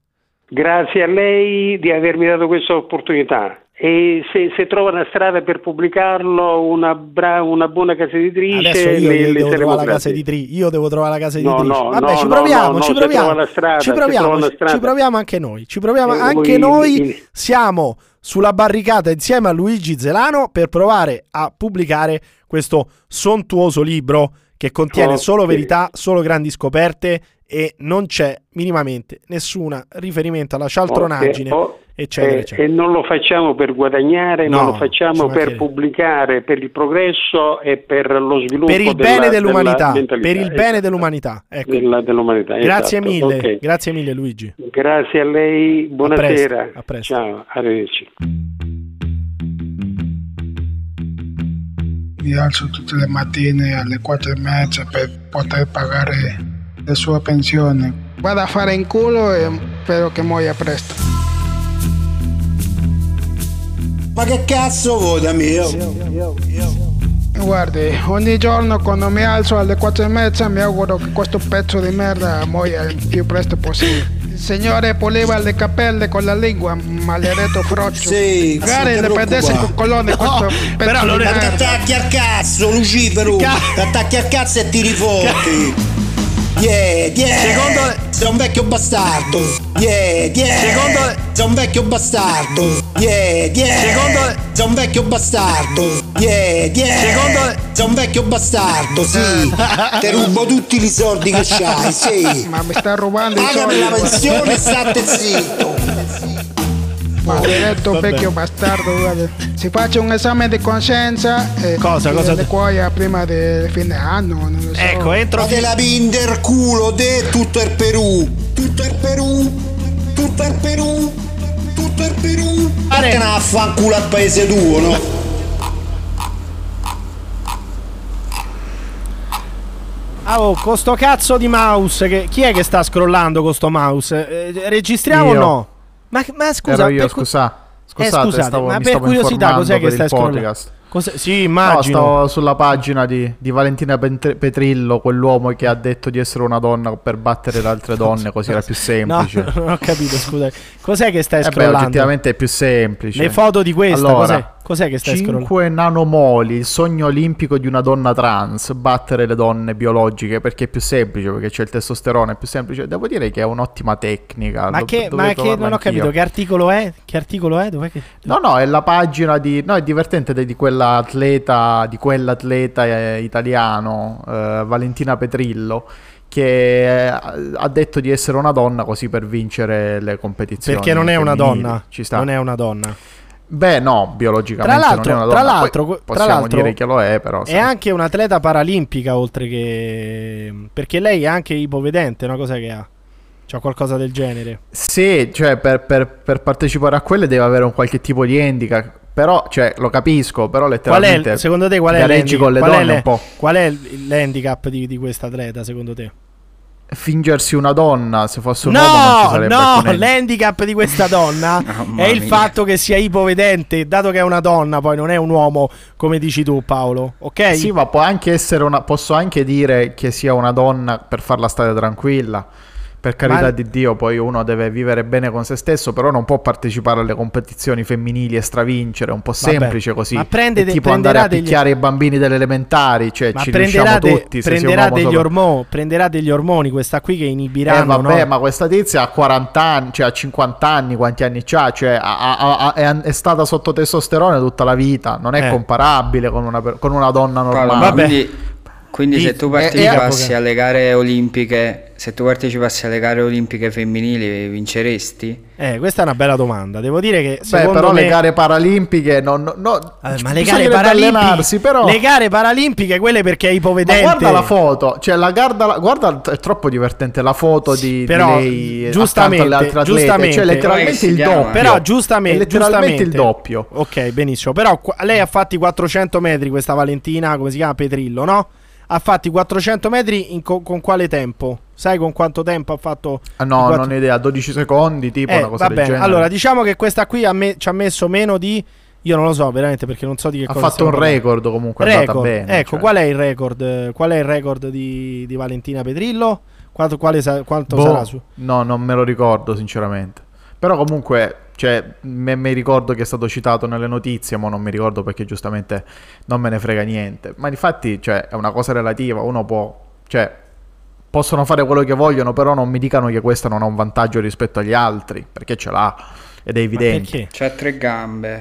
Grazie a lei di avermi dato questa opportunità. E se, se trova una strada per pubblicarlo, una, bra- una buona casa editrice, Adesso io le, devo le la casa editrice. Io devo trovare la casa No, editrice. no, Vabbè, no, ci no, proviamo, no, ci proviamo. strada, ci proviamo, ci proviamo anche noi. Ci proviamo Eh, anche voi- noi. il- Siamo sulla barricata insieme a Luigi Zelano per provare a pubblicare questo sontuoso libro che contiene Ok. solo verità, solo grandi scoperte e non c'è minimamente nessun riferimento alla cialtronaggine, oh, eccetera, eh, eccetera. E non lo facciamo per guadagnare, No, ma lo ci facciamo per pubblicare, per il progresso e per lo sviluppo Per il della- bene dell'umanità, della per il bene Esatto. dell'umanità. Ecco. Della- dell'umanità, Grazie esatto. mille, Ok. grazie mille Luigi. Grazie a lei, buonasera. a presto. Ciao, arrivederci. Mi alzo tutte le mattine alle quattro e mezza per poter pagare la sua pensione. Vado a fare in culo e spero che muoia presto. Ma che cazzo vuoi da me? Guardi, ogni giorno quando mi alzo alle quattro e mezza mi auguro che questo pezzo di merda muoia il più presto possibile. Il signore puliva le capelle con la lingua, maledetto froccio. Sì, Magari non le prendesse con colonne No, questo però pezzo non di è-. Attacchi al cazzo, Lucifero! Attacchi al cazzo e tiri fuori! Yeah, yeah! Secondo- Sei un vecchio bastardo! Yeah, yeah! Secondo- Sei un vecchio bastardo! Yeah, yeah! Secondo- Sei un vecchio bastardo! Yeah, yeah! Secondo- Sei un vecchio bastardo, sì! Ti rubo tutti i soldi che c'hai, sì! Ma mi sta rubando i Pagami soldi. la pensione e state zitto! Maledetto vecchio bastardo, guarda. Si faccia un esame di coscienza e Cosa, e cosa le cuoia prima del fine anno, non lo so. Ecco, entro Ma te la pinder culo de tutto il Perù! Tutto il Perù! Tutto il Perù! Tutto il Perù! Vattene a fanculo al paese tuo, no? Ah, oh, con sto cazzo di mouse. Che... Chi è che sta scrollando con sto mouse? Eh, registriamo o Io. no? Ma, ma scusa, io, cu- scusa. Eh, Scusate, scusate, stavo, ma mi per stavo curiosità, cos'è che stai podcast. Cos'è- Sì, No, immagino. stavo sulla pagina di, di Valentina Pent- Petrillo, quell'uomo che ha detto di essere una donna per battere le altre donne, così era più No, semplice. non ho capito, scusa. Cos'è che stai Eh beh, scrollando? oggettivamente è più semplice. Le foto di questa, Allora, cos'è? Cos'è che stai scrollando? 5 nanomoli, il sogno olimpico di una donna trans, battere le donne biologiche perché è più semplice, perché c'è il testosterone, è più semplice. Devo dire che è un'ottima tecnica. Ma che, ma che non ho capito, anch'io. che articolo è? Che articolo è? Dov'è che... No, no, è la pagina di. No, è divertente di, di quell'atleta, di quell'atleta eh, italiano, eh, Valentina Petrillo, che eh, ha detto di essere una donna così per vincere le competizioni. Perché non è una donna. Ci sta. Non è una donna. Beh, no, biologicamente Tra l'altro- non è una tra donna. Poi l'altro- tra possiamo l'altro dire che lo è, però. È anche un'atleta paralimpica, oltre che... Perché lei è anche ipovedente, una cosa che ha. C'ha qualcosa del genere. Sì, cioè per, per- per partecipare a quelle deve avere un qualche tipo di handicap. Però, cioè, lo capisco, però Qual è, letteralmente. secondo te, qual è, l'handicap- qual è qual è l'handicap di, di questa atleta, secondo te? Fingersi una donna, se fosse un uomo non ci No, sarebbe no, handicap. l'handicap di questa donna Mamma è il mia. fatto che sia ipovedente, dato che è una donna, poi non è un uomo, come dici tu Paolo, ok? Sì, ma può anche essere una. Posso anche dire che sia una donna per farla stare tranquilla. Per carità Ma- di Dio, poi uno deve vivere bene con se stesso, però non può partecipare alle competizioni femminili e stravincere, è un po' Vabbè, semplice così. ma prende È de- tipo andare a prenderà degli- picchiare i bambini delle elementari, cioè Ma ci riusciamo de- tutti. prenderà degli solo- ormoni, prenderà degli ormoni questa qui che Eh inibiranno. vabbè, no? ma questa tizia ha 40 anni, cioè ha 50 anni, quanti anni ha? Cioè ha- ha- ha- è, è stata sotto testosterone tutta la vita, non è Eh. comparabile con una, con una donna normale. Ma quindi, quindi se tu partecipassi alle gare olimpiche, se tu partecipassi alle gare olimpiche femminili, vinceresti? Eh, questa è una bella domanda. Devo dire che Beh, però me le gare paralimpiche non, no, no, Eh, ma le gare paralimpiche, però le gare paralimpiche, quelle perché è Ma ipovedente. guarda la foto, cioè la guarda, guarda, è troppo divertente la foto di, di però lei giustamente, alle altre atlete, giustamente, cioè letteralmente il doppio. Però giustamente, letteralmente il giustamente. doppio. Ok, benissimo. Però lei ha fatti 400 metri questa Valentina, come si chiama Petrillo, no? Ha fatti 400 metri co- con quale tempo? Sai con quanto tempo ha fatto? Ah, i no, quattro- non ho idea, 12 secondi, tipo Eh, una cosa va del genere. Allora, diciamo che questa qui ha me- ci ha messo meno di io non lo so veramente perché non so di che ha cosa fatto stiamo un parlando. record comunque, è andata Record. bene. Ecco, cioè. qual è il record? Qual è il record di, di Valentina Petrillo? Quanto, quale sa- quanto Boh, sarà su? No, non me lo ricordo sinceramente. Però comunque, cioè, me- mi ricordo che è stato citato nelle notizie, ma non mi ricordo perché giustamente non me ne frega niente. Ma infatti, cioè, è una cosa relativa, uno può, cioè, possono fare quello che vogliono, però non mi dicano che questo non ha un vantaggio rispetto agli altri, perché ce l'ha ed è evidente. C'ha tre gambe.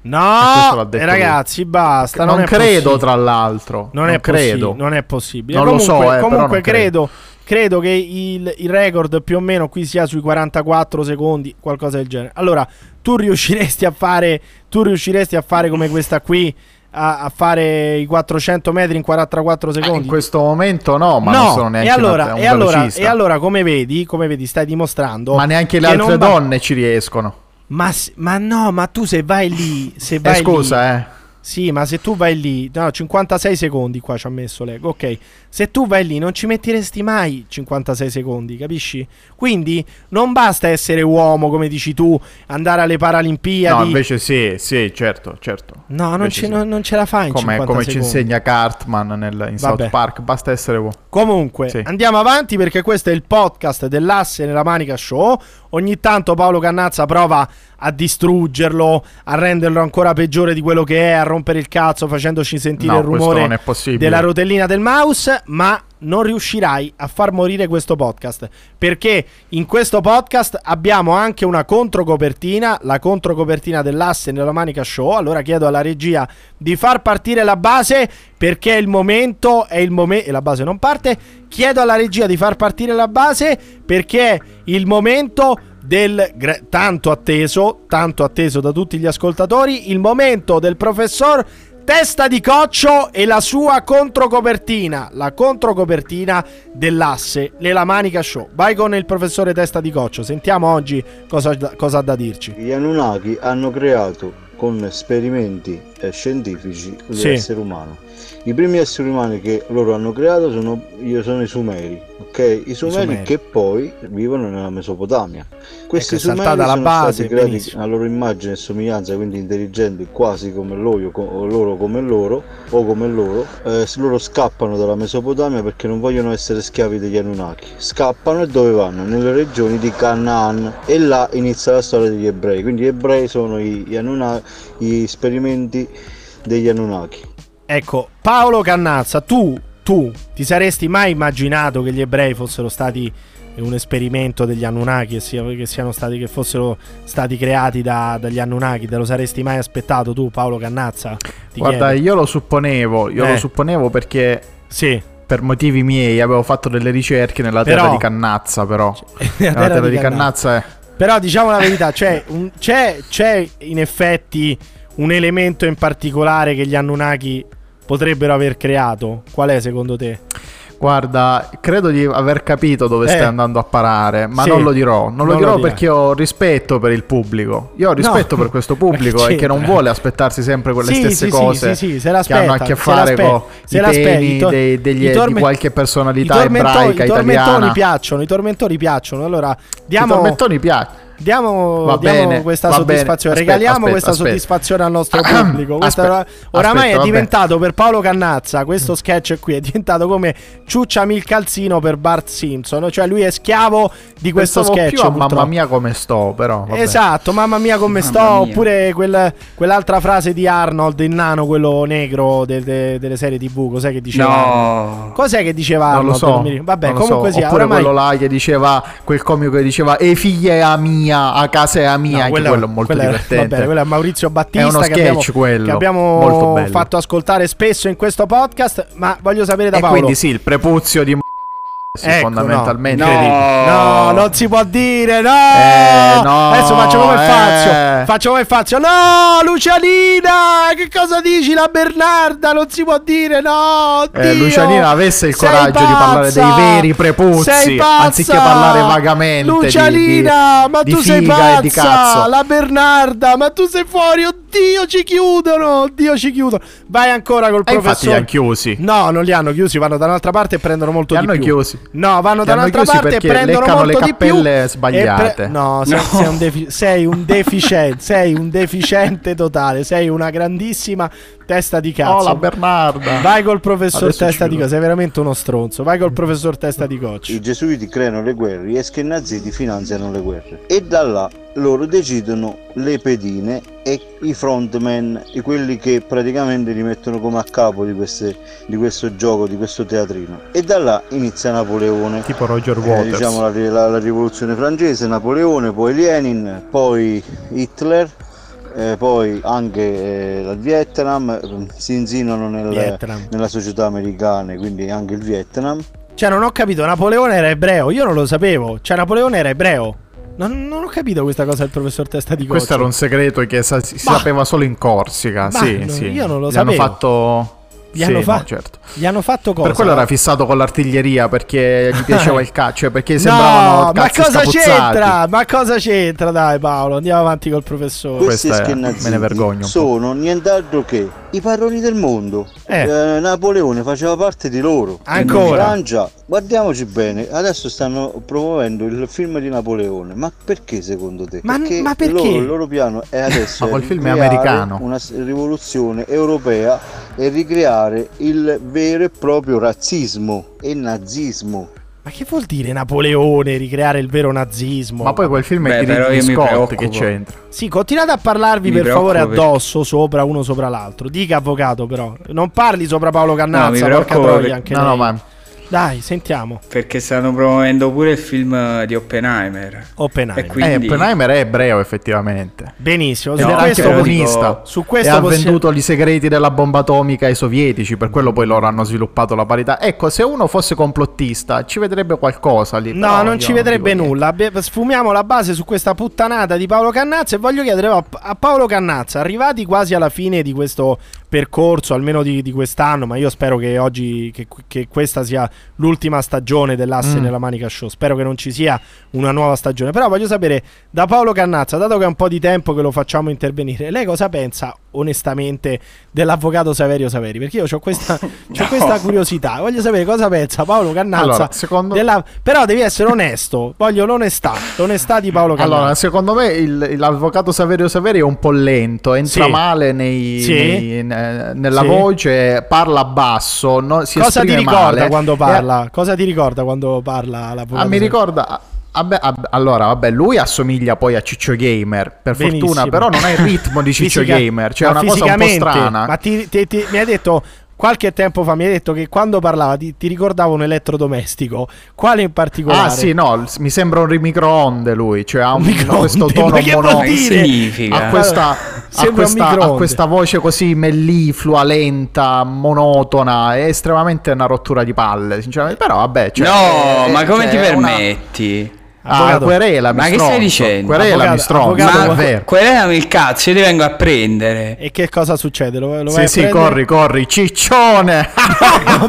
E No, detto eh, ragazzi, basta. Non, Non credo, possibile. tra l'altro. Non, Non è credo. possibile. Non è possibile. Non lo comunque, so, eh, però comunque non credo. credo. Credo che il, il record più o meno qui sia sui 44 secondi, qualcosa del genere. Allora, tu riusciresti a fare, tu riusciresti a fare come questa qui, a, a fare i 400 metri in 44 secondi? In questo momento no, ma no, non sono neanche e allora, una- un e, allora, e allora, come vedi, come vedi, stai dimostrando. Ma neanche le altre non va- donne ci riescono. Ma, ma no, ma tu se vai lì, se Eh, vai scusa, lì, eh. Sì, ma se tu vai lì, no, 56 secondi qua ci ha messo Lego. Ok, se tu vai lì non ci metteresti mai 56 secondi, capisci? Quindi non basta essere uomo, come dici tu, andare alle Paralimpiadi. No, invece sì, sì, certo, certo. No, non, ce, sì. non- non ce la fai in come, 50 come ci secondi. insegna Cartman nel- in South Vabbè. Park, basta essere uomo. Comunque, Sì. andiamo avanti perché questo è il podcast dell'asse nella manica show. Ogni tanto Paolo Cannazza prova a distruggerlo, a renderlo ancora peggiore di quello che è, a rompere il cazzo facendoci sentire No, il rumore della rotellina del mouse, ma non riuscirai a far morire questo podcast perché in questo podcast abbiamo anche una controcopertina, la controcopertina dell'asse nella manica show. Allora chiedo alla regia di far partire la base perché il momento è il momento e la base non parte. Chiedo alla regia di far partire la base perché è il momento del gra- tanto atteso, tanto atteso da tutti gli ascoltatori, il momento del professor Testa di Coccio e la sua controcopertina, la controcopertina dell'asse, nella Manica Show. Vai con il professore Testa di Coccio, sentiamo oggi cosa, cosa ha da dirci. Gli Anunnaki hanno creato con esperimenti eh, scientifici Sì. l'essere umano. I primi esseri umani che loro hanno creato sono, io sono i Sumeri, ok? I Sumeri, Sumeri. che poi vivono nella Mesopotamia. Questi Ecco, Sumeri sono base, stati creati benissimo. a loro immagine e somiglianza, quindi intelligenti quasi come loro, o loro come loro, o come loro. Eh, loro scappano dalla Mesopotamia perché non vogliono essere schiavi degli Anunnaki. Scappano e dove vanno? Nelle regioni di Canaan e là inizia la storia degli ebrei. Quindi gli ebrei sono i, gli Anunnaki, gli esperimenti degli Anunnaki. Ecco, Paolo Cannazza, tu, tu ti saresti mai immaginato che gli ebrei fossero stati un esperimento degli Anunnaki e sia- che siano stati che fossero stati creati da- dagli Anunnaki? Te lo saresti mai aspettato tu, Paolo Cannazza? Ti Guarda, chiedo. io lo supponevo, io Eh. lo supponevo perché Sì. per motivi miei avevo fatto delle ricerche nella Però- terra di Cannazza, però. La nella terra, di Cannazza è Però diciamo la verità, c'è, un- c'è, c'è in effetti un elemento in particolare che gli Anunnaki potrebbero aver creato. Qual è secondo te? Guarda, credo di aver capito dove Eh. stai andando a parare, ma Sì, non lo dirò. Non, non lo lo dirò dirai. perché ho rispetto per il pubblico. Io ho rispetto No, per questo pubblico e che non vuole aspettarsi sempre quelle Sì, stesse sì, cose che hanno a che fare con i temi i tor- dei- degli- i torme- di qualche personalità I ebraica I tormentoni italiana. piacciono, i tormentori piacciono. Allora, I diamo tormentoni piacciono. Diamo, diamo bene, questa soddisfazione. Aspetta, regaliamo aspetta, questa aspetta. soddisfazione al nostro pubblico. Questa oramai aspetta, è diventato per Paolo Cannazza, questo sketch qui è diventato come ciucciami il calzino per Bart Simpson, cioè lui è schiavo di questo Pensavo sketch. più a mamma mia come sto, però. vabbè. Esatto, mamma mia come sto, mia. oppure quel- quell'altra frase di Arnold, il nano, quello negro de- de- delle serie tv, cos'è che diceva? No. Cos'è che diceva Non lo Arnold? so. Vabbè, non lo comunque so. sia, Oppure oramai... quello là che diceva, quel comico che diceva, e figlia è a mia, a casa è a mia. No, anche quello- quello è molto quello è- divertente. va bene, quello è Maurizio Battista È uno che abbiamo, sketch quello, che abbiamo fatto ascoltare spesso in questo podcast, ma voglio sapere da E Paolo. quindi sì, il prepuzio di... Sì, Ecco, fondamentalmente. no. No, non si può dire, no! Eh, no, Adesso faccio come eh. Fazio. Faccio come Fazio. No, Lucianina! Che cosa dici? La Bernarda non si può dire, no! Eh, Dio! Lucianina avesse il Sei coraggio di parlare dei pazza! veri prepuzzi, Sei pazza! anziché parlare vagamente di- Lucianina, di- ma di tu sei figa pazza! di. La Bernarda, ma tu sei fuori! Oddio, ci chiudono! Oddio, ci chiudono! Vai ancora col E infatti professore. li hanno chiusi. No, non li hanno chiusi, vanno da un'altra parte e prendono molto Li di hanno più. chiusi. No, vanno Li da un'altra parte e prendono molto le di più. cappelle e sbagliate. no, sei, No. sei un defi- sei un deficiente, sei un deficiente totale, sei una grandissima testa di cazzo. Oh, la Bernarda. Vai col professor Adesso testa di coccia, sei veramente uno stronzo. Vai col professor testa di coccia. I gesuiti creano le guerre, gli eschi naziti finanziano le guerre. E da là loro decidono le pedine e i frontman, i quelli che praticamente li mettono come a capo di, queste- di questo gioco, di questo teatrino. E da là inizia Napoleone. Tipo Roger Eh, Waters. diciamo la, la- la rivoluzione francese, Napoleone, poi Lenin, poi Hitler, eh, poi anche eh, il Vietnam, eh, si insinuano nel- Vietnam. nella società americana, quindi anche il Vietnam. Cioè, non ho capito, Napoleone era ebreo, io non lo sapevo. Cioè, Napoleone era ebreo. Non, non ho capito questa cosa del professor testa di coccia. Questo era un segreto che sa- si Ma- sapeva solo in Corsica. Ma sì, no, sì. io non lo Gli hanno sapevo. fatto. Gli Sì, hanno, fa- no, certo. gli hanno fatto cosa? Per quello era fissato con l'artiglieria perché gli piaceva il calcio, cioè perché sembravano No, ma cosa scapuzzati. c'entra? Ma cosa c'entra? Dai, Paolo, andiamo avanti col professore. Questi Questa è- me ne vergogno un po'. sono nient'altro che i padroni del mondo. Eh. Eh, Napoleone faceva parte di loro. Ancora? In Francia, guardiamoci bene, adesso stanno promuovendo il film di Napoleone. Ma perché secondo te? Ma- perché, ma perché? loro- il loro piano è adesso Ma quel film è americano. una rivoluzione europea e ricreare il vero e proprio razzismo e nazismo. Ma che vuol dire Napoleone ricreare il vero nazismo? Ma poi quel film è Beh, di Ridley Scott, che c'entra? Sì, continuate a parlarvi Mi per favore addosso, sopra uno sopra l'altro. Dica avvocato però. Non parli sopra Paolo No, mi Cannazza, porca preoccupo troia anche No, lei. no, ma Dai, sentiamo. Perché stanno promuovendo pure il film di Oppenheimer. Oppenheimer. E quindi... eh, Oppenheimer è ebreo effettivamente. Benissimo, Ed su era anche comunista. su E questo ha possiamo- venduto i segreti della bomba atomica ai sovietici, per quello poi loro hanno sviluppato la parità. Ecco, se uno fosse complottista, ci vedrebbe qualcosa lì. No, non ci vedrebbe dico niente. nulla. Abbi- Sfumiamo la base su questa puttanata di Paolo Cannazza e voglio chiedere a Paolo Cannazza, arrivati quasi alla fine di questo percorso, almeno di, di quest'anno, ma io spero che oggi, che, che questa sia l'ultima stagione dell'asse Mm. nella Manica Show, spero che non ci sia una nuova stagione, però voglio sapere da Paolo Cannazza, dato che è un po' di tempo che lo facciamo intervenire, lei cosa pensa onestamente dell'avvocato Saverio Saveri? Perché io ho questa, c'ho questa curiosità, voglio sapere cosa pensa Paolo Cannazza. Allora, della- Però devi essere onesto, voglio l'onestà, l'onestà di Paolo Cannazza. Allora, secondo me il- l'avvocato Saverio Saveri è un po' lento, entra Sì. male nei- Sì. nei- ne- nella Sì. voce, parla basso, no- si Cosa ti ricorda male. quando E- parla? Cosa ti ricorda quando parla l'avvocato? Ah, mi ricorda. Vabbè, vabbè, allora, vabbè, lui assomiglia poi a Ciccio Gamer, per Benissimo. fortuna, però non ha il ritmo di Ciccio Fisica- Gamer, cioè è una cosa un po' strana. Ma ti, ti- ti- mi hai detto qualche tempo fa, mi hai detto che quando parlava ti, ti ricordava un elettrodomestico. Quale in particolare? Ah sì, no, mi sembra un microonde lui, cioè ha un, microonde? questo tono Ma che vuol mono- dire? significa? Ha questa, un questa, questa voce così melliflua, lenta, monotona, è estremamente una rottura di palle, sinceramente, però vabbè, cioè, no, eh, ma come cioè, ti è una- Ah, Avvocato. querela, Ma mi che stai stronzo. dicendo? Querela, Avvocato- mi stronzo, Ma vero. querelami il cazzo, io ti vengo a prendere. E che cosa succede? Lo, lo vai Sì, a sì, prendere? corri, corri, ciccione! Ma,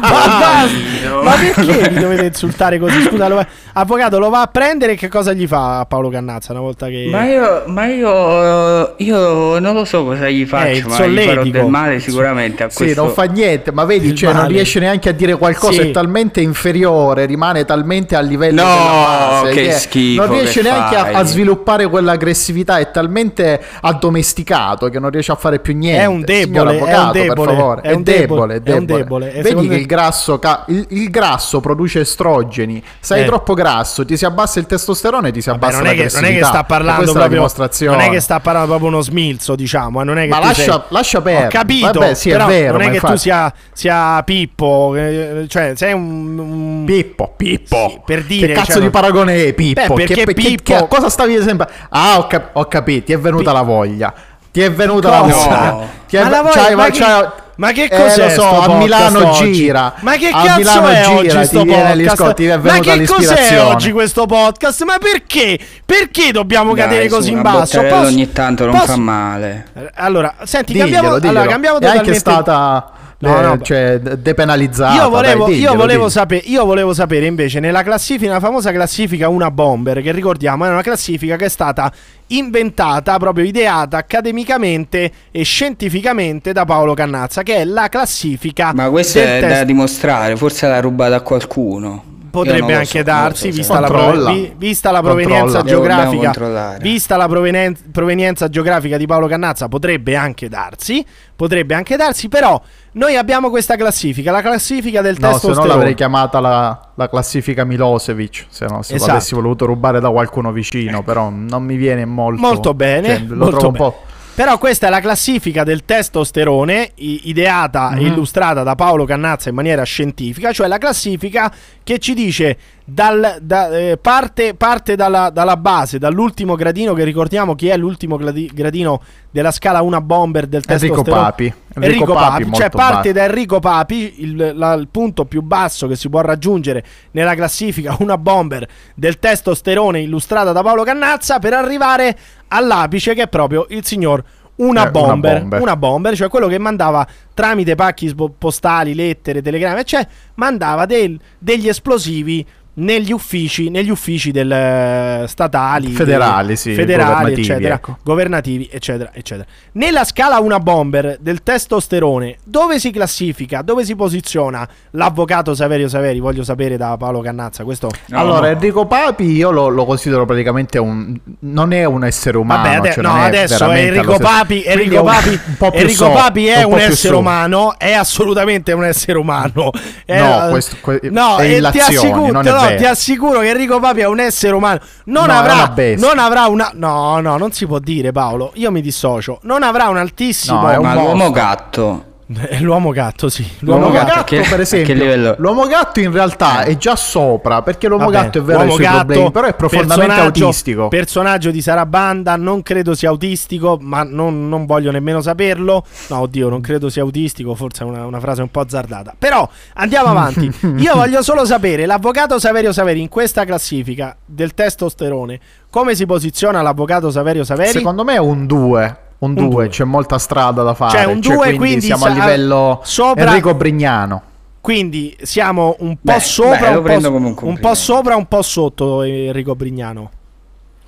ma perché mi dovete insultare così? Scusa, lo va- avvocato lo va a prendere e che cosa gli fa a Paolo Cannazza una volta che... Ma io, ma io, io non lo so cosa gli Eh, faccio, il ma gli farò solletico. del male sicuramente a Sì, questo. non fa niente, ma vedi, cioè, non riesce neanche a dire qualcosa, Sì. è talmente inferiore, rimane talmente a livello della No, base che che schifo non riesce che neanche a, a sviluppare quell'aggressività, è talmente addomesticato che non riesce a fare più niente. È un debole, Signor è un avvocato, debole, per favore. è un debole, è un debole. Vedi secondo che il grasso, ca- il, il grasso produce estrogeni. Sei Eh. troppo grasso, ti si abbassa il testosterone, ti si Vabbè, abbassa non, è che, non è che sta parlando proprio dimostrazione. non è che sta parlando proprio uno smilzo diciamo eh, non è che Ma tu lascia- sei- lascia perdere. ho capito Vabbè, sì, è vero, non è che tu infatti- sia, sia Pippo eh, cioè sei un, un- Pippo, Pippo. Sì, per dire che cazzo cioè, di paragone è Pippo? Beh, perché che, che- Pippo- che- cosa stavi sempre? Ah, ho, cap- ho capito, ti è venuta la voglia. Ti è venuta la voglia. Ti è Ma la voglia- c'hai- ma c'hai- che- ma che Eh, cos'è lo so, sto a Milano oggi? gira. Ma che a cazzo Milano è gira, oggi sto podcast? ti è Ma che cos'è oggi questo podcast? Ma perché? Perché dobbiamo Dai, cadere su, così in basso? Posso- ogni tanto non posso- fa male. Allora, senti, Diglielo, cambiamo, diglielo. allora, cambiamo è anche totalmente stata No, eh, no, cioè, de- depenalizzata. Io volevo, dai, io, diglielo, volevo diglielo. sapere, io volevo sapere invece nella classifica, nella famosa classifica Una Bomber, che ricordiamo è una classifica che è stata inventata, proprio ideata accademicamente e scientificamente da Paolo Cannazza, che è la classifica Ma questo è test- da dimostrare, forse l'ha rubata a qualcuno. Potrebbe anche so, darsi, so, vista, la vi- vista la provenienza geografica. Vista la provenen- provenienza geografica di Paolo Cannazza, potrebbe anche darsi. Potrebbe anche darsi, però noi abbiamo questa classifica, la classifica del No, se no l'avrei chiamata la, la classifica Milosevic, se no se Esatto. l'avessi voluto rubare da qualcuno vicino, però non mi viene molto... Molto bene, cioè, lo molto trovo un bene. po'... Però questa è la classifica del testosterone ideata e Mhm. illustrata da Paolo Cannazza in maniera scientifica, cioè la classifica che ci dice dal- da- eh, parte, parte dalla, dalla base, dall'ultimo gradino che ricordiamo chi è l'ultimo gladi- gradino della scala 1 bomber del Enrico testosterone. Papi. Enrico, Papi, molto cioè parte basso. da Enrico Papi, il, la- il punto più basso che si può raggiungere nella classifica una bomber del testosterone illustrata da Paolo Cannazza per arrivare all'apice che è proprio il signor una Eh, una bomber, bomber. una bomber, cioè quello che mandava tramite pacchi postali, lettere, telegrammi, cioè mandava del- degli esplosivi negli uffici, negli uffici del, eh, statali, Federali, sì, federali, governativi, eccetera, ecco. governativi, eccetera, eccetera. Nella scala una bomber del testosterone, dove si classifica, dove si posiziona l'avvocato Saverio Saveri? Voglio sapere da Paolo Cannazza. Questo allora, Enrico Papi io lo, lo considero praticamente un... non è un essere umano. Vabbè, ade- cioè no, è adesso veramente Enrico Papi, Enrico è un- Papi, un Enrico so- Papi è un un, essere so. umano, è assolutamente un essere umano. È- No, questo- que- no, è e ti assicuro, non è vero. ti assicuro che Enrico Papi è un essere umano. Non No, avrà, non avrà una. No, no, non si può dire, Paolo. Io mi dissocio. Non avrà un altissimo. No, è un mostro. l'uomo gatto. È l'uomo gatto, sì. L'uomo L'uomo gatto, gatto. Che- per esempio, l'uomo gatto in realtà è già sopra perché l'uomo Vabbè, gatto è vero ha i uomo suoi gatto, problemi, però è profondamente personaggio- autistico. Personaggio di Sarabanda, non credo sia autistico, ma non, non voglio nemmeno saperlo. No, oddio, non credo sia autistico, forse è una, una frase un po' azzardata. Però andiamo avanti. Io voglio solo sapere, l'avvocato Saverio Saveri in questa classifica del testosterone, come si posiziona l'avvocato Saverio Saveri? Secondo me è un 2. Un Un 2, due. c'è molta strada da fare. Cioè, un due, quindi siamo sa- a livello sopra- Enrico Brignano. Quindi siamo un po' Beh, sopra, beh, un, po', come un un po' sopra, un po' sotto Enrico Brignano.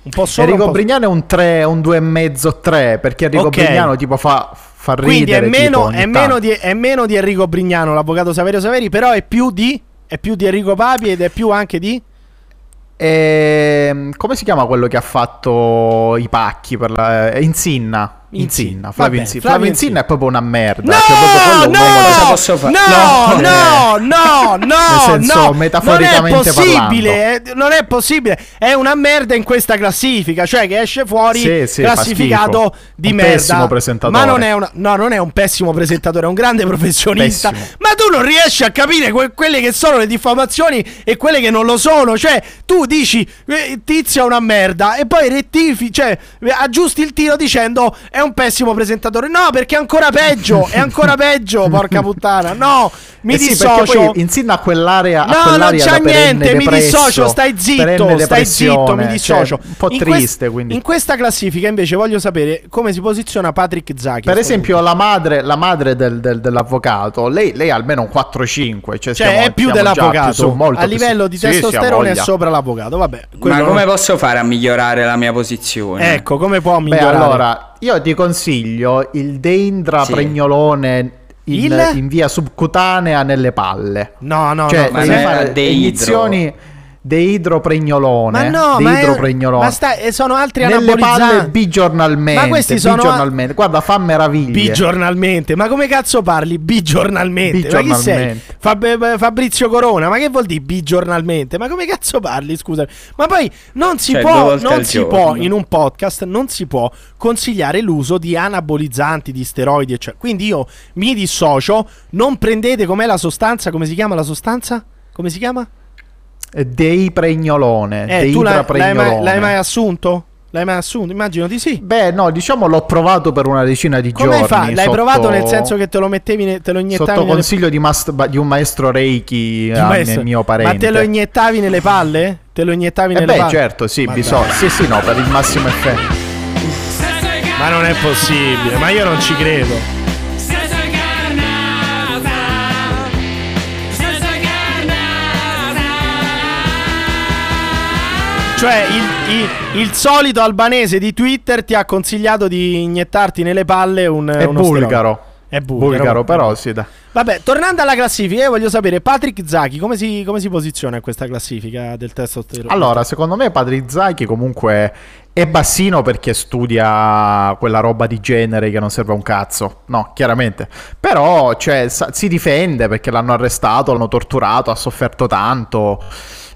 Un po' sopra, Enrico un po' Brignano è un 3, un 2,5 3 perché Enrico Ok. Brignano tipo fa, fa ridere. Quindi è meno, è, meno di, è meno di Enrico Brignano, l'avvocato Saverio Saveri, però è più di, è più di Enrico Papi ed è più anche di... Ehm, come si chiama quello che ha fatto i pacchi per la eh, Insinna? Insinna. Flavio Insinna. Flavio Flavio Insinna è proprio una merda. No, cioè, proprio no, posso fare? No, No, no, no, no, Nel senso, no, metaforicamente non è possibile, eh, non è possibile, è una merda in questa classifica, cioè che esce fuori Sì, sì, classificato di Un merda. pessimo presentatore. Ma non è, una, no, non è un pessimo presentatore, è un grande professionista. Pessimo. Ma tu non riesci a capire que- quelle che sono le diffamazioni e quelle che non lo sono, cioè tu dici eh, tizio è una merda e poi rettifichi, cioè eh, aggiusti il tiro dicendo è un pessimo presentatore. No, perché è ancora peggio, è ancora peggio, porca puttana. No, mi Eh sì, dissocio. poi Insinna a quell'area, a No, non quell'area c'è da perenne niente, mi dissocio, stai zitto, stai zitto, mi dissocio. cioè, un po' In triste, quest- quindi. In questa classifica invece voglio sapere come si posiziona Patrick Zacchi. Per esempio, la madre, la madre del- del- dell'avvocato, lei, lei ha almeno un 4-5. Cioè, Cioè, stiamo- è più siamo dell'avvocato. più su, molto a livello di Sì, testosterone è sopra l'avvocato. Vabbè, Ma come posso fare a migliorare la mia posizione? Ecco, come può Beh, migliorare? allora, io ti consiglio il Deindra Sì. pregnolone in, Il? in via subcutanea nelle palle. No, no, cioè, no. ma devi fare deidro. Deidropregnolone. Ma no, ma, è- deidropregnolone. ma sta- eh, sono altri Nelle palle bigiornalmente. Ma questi sono- bigiornalmente. Guarda, fa meraviglie. Bigiornalmente, ma come cazzo parli? Bigiornalmente, ma chi sei? Bigiornalmente. Fab- Fabrizio Corona, ma che vuol dire bigiornalmente? Ma come cazzo parli? Scusa, ma poi non si Cioè, può, non si giorno. può in un podcast, non si può consigliare l'uso di anabolizzanti, di steroidi, eccetera. Quindi io mi dissocio. Non prendete com'è la sostanza? Come si chiama la sostanza? Come si chiama? Deipregnolone. Eh, tu l'hai, l'hai mai, l'hai mai assunto? L'hai mai assunto? Immagino di sì. Beh, no, diciamo l'ho provato per una decina di Come giorni. fa? L'hai sotto- provato nel senso che te lo mettevi, ne- te lo iniettavi Sotto nelle- consiglio di, mas- di un maestro Reiki, Di eh, maestro. mio parente. Ma te lo iniettavi nelle palle? Te lo iniettavi Eh nelle beh, palle? certo, sì, bisogna. Sì, sì, no, per il massimo effetto. Ma non è possibile, ma io non ci credo. Cioè, il, il- il solito albanese di Twitter ti ha consigliato di iniettarti nelle palle un. È bulgaro. steroide. È bulgaro. Bulgaro, però sì, dai. Vabbè, tornando alla classifica, io voglio sapere Patrick Zaki come si, come si posiziona in questa classifica del testosterone? Allora, secondo me Patrick Zaki comunque è bassino perché studia quella roba di genere che non serve a un cazzo. No, chiaramente. Però, cioè, sa- si difende perché l'hanno arrestato, l'hanno torturato, ha sofferto tanto.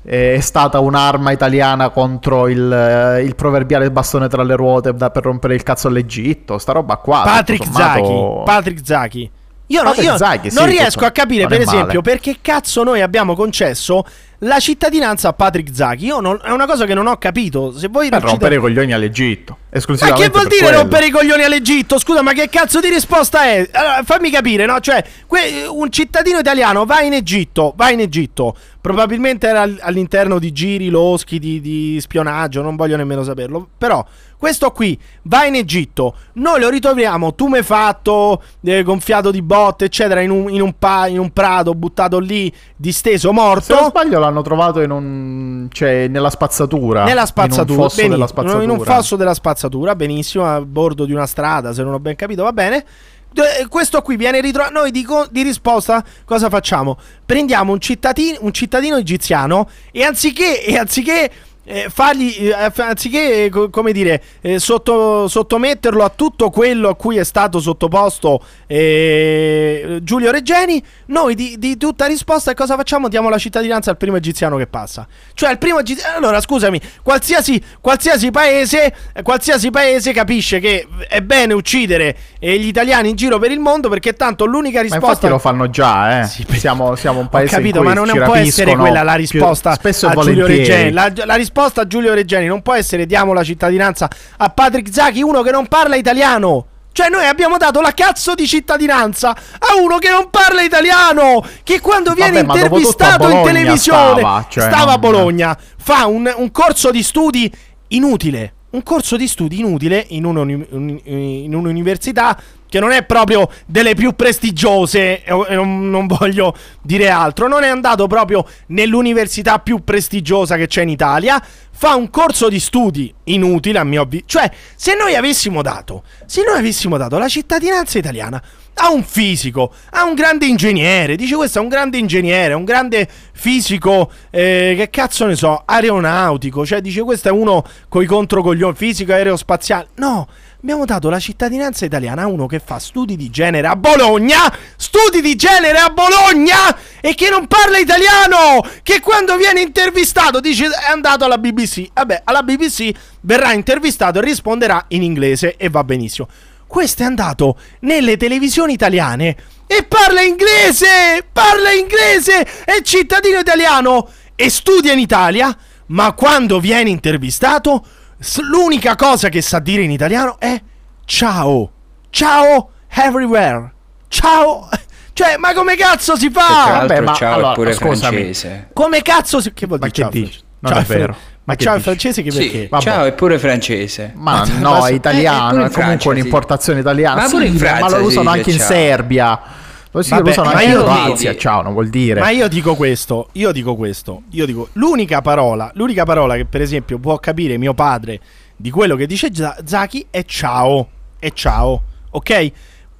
È stata un'arma italiana contro il, eh, il proverbiale bastone tra le ruote da- per rompere il cazzo all'Egitto. Sta roba qua. Patrick sommato- Zaki. Patrick Zaki. Io, no- io Zaki, sì, non riesco a capire, per è male. esempio, perché cazzo noi abbiamo concesso la cittadinanza a Patrick Zaki. Io non- è una cosa che non ho capito. Se voi Per riuscite- rompere i coglioni all'Egitto. Ma che vuol dire quello. rompere i coglioni all'Egitto? Scusa, ma che cazzo di risposta è? Allora, fammi capire, no? Cioè, que- un cittadino italiano va in Egitto, va in Egitto, probabilmente era all- all'interno di giri loschi di, di spionaggio, non voglio nemmeno saperlo. Però, questo qui va in Egitto, noi lo ritroviamo tumefatto, eh, gonfiato di botte, eccetera, in un, in un pa- in un prato, buttato lì, disteso, Se non morto. sbaglio l'hanno trovato in un... cioè nella spazzatura. Nella In un spazzatura, fosso della spazzatura. in un fosso della spazzatura, benissimo, a bordo di una strada, se non ho ben capito, va bene. Eh, Questo qui viene ritrovato. Noi di, co- di risposta cosa facciamo? Prendiamo un cittadino, un cittadino egiziano e anziché, e anziché eh, fargli, eh, anziché, co- come dire, eh, sotto- sottometterlo a tutto quello a cui è stato sottoposto eh, Giulio Reggeni, noi di, di tutta risposta cosa facciamo? Diamo la cittadinanza al primo egiziano che passa. Cioè, il primo egiziano. Allora, scusami, qualsiasi, qualsiasi paese, qualsiasi paese capisce che è bene uccidere eh, gli italiani in giro per il mondo perché tanto l'unica Ma risposta. infatti lo fanno già, eh. siamo, siamo un Ho paese capito, in cui ma non può essere quella la più- risposta spesso a Giulio. Reggeni. La, la risposta a Giulio Reggeni non può essere diamo la cittadinanza a Patrick Zaki, uno che non parla italiano. Cioè, noi abbiamo dato la cazzo di cittadinanza a uno che non parla italiano. Che quando viene Vabbè, intervistato in televisione stava, cioè, stava a Bologna, fa un, un corso di studi inutile. Un corso di studi inutile in, un- in un'università che non è proprio delle più prestigiose, non, non voglio dire altro. Non è andato proprio nell'università più prestigiosa che c'è in Italia. Fa un corso di studi inutile, a mio avviso. Cioè, se noi avessimo dato, se noi avessimo dato la cittadinanza italiana a un fisico, a un grande ingegnere, dice questo è un grande ingegnere, un grande fisico, eh, che cazzo ne so, aeronautico, cioè dice questo è uno coi controcoglioni, fisico aerospaziale. No, abbiamo dato la cittadinanza italiana a uno che fa studi di genere a Bologna, studi di genere a Bologna e che non parla italiano, che quando viene intervistato dice è andato alla BBC. Vabbè, alla BBC verrà intervistato e risponderà in inglese e va benissimo. Questo è andato nelle televisioni italiane e parla inglese! Parla inglese! È cittadino italiano e studia in Italia, ma quando viene intervistato, l'unica cosa che sa dire in italiano è ciao. Ciao everywhere. Ciao. Cioè, ma come cazzo si fa? Vabbè, ma ciao allora, è pure scusami. francese. Come cazzo si... Che vuol Ma dire che ciao? dici? Non Ciao, è vero. Ma Ma che ciao è francese che Sì, perché? Vabbè. ciao è pure francese. Ma Ma- no, ma- è italiano, è in comunque Francia un'importazione italiana. Ma pure in Sì, Francia ma lo usano anche in ciao. Serbia. Lo, sì, Vabbè, lo usano ma anche in io Croazia. dico- Ciao, non vuol dire. Ma io dico questo, io dico questo, io dico l'unica parola, l'unica parola che per esempio può capire mio padre di quello che dice Za- Zaki è ciao, è ciao, ok?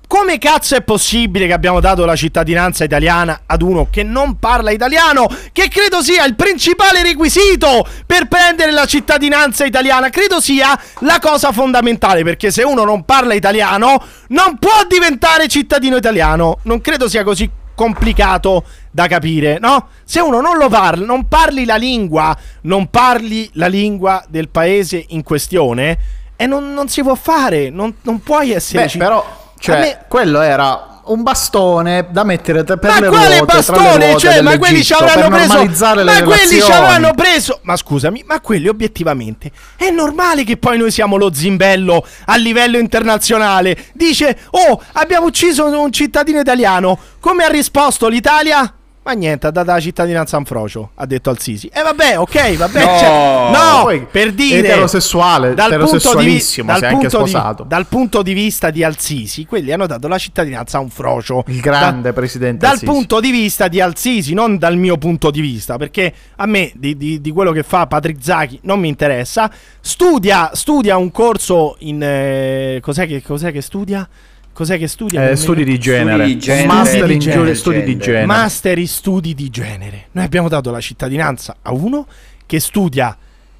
Come cazzo è possibile che abbiamo dato la cittadinanza italiana ad uno che non parla italiano? Che credo sia il principale requisito per prendere la cittadinanza italiana. Credo sia la cosa fondamentale. Perché se uno non parla italiano, non può diventare cittadino italiano. Non credo sia così complicato da capire, no? Se uno non lo parla, non parli la lingua, non parli la lingua del paese in questione, e non, non si può fare. Non, non puoi essere. Beh, ci- però, cioè, me- quello era un bastone da mettere per ma le quale ruote, tra le bastone? ruote Cioè, ma quelli ci avranno preso. Ma quelli ci relazioni. avranno preso. Ma scusami, ma quelli obiettivamente è normale che poi noi siamo lo zimbello a livello internazionale. Dice, oh, abbiamo ucciso un cittadino italiano. Come ha risposto l'Italia? Ma niente, ha dato la cittadinanza a un frocio, ha detto al Sisi. E vabbè, ok, vabbè. No. cioè, no, Poi, per dire... eterosessuale, punto di vi- eterosessualissimo, dal si è anche punto di- sposato. dal punto di vista di Al-Sisi, quelli hanno dato la cittadinanza a un frocio. Il grande presidente Dal Al-Sisi. punto di vista di Al-Sisi, non dal mio punto di vista, perché a me di, di- di quello che fa Patrick Zachi non mi interessa. Studia, studia un corso in... eh, cos'è, che, cos'è che studia? Cos'è che studia? Eh, studi di genere. Studi di genere. Master Studi in di genere. studi di genere. Master in studi di genere. Noi abbiamo dato la cittadinanza a uno che studia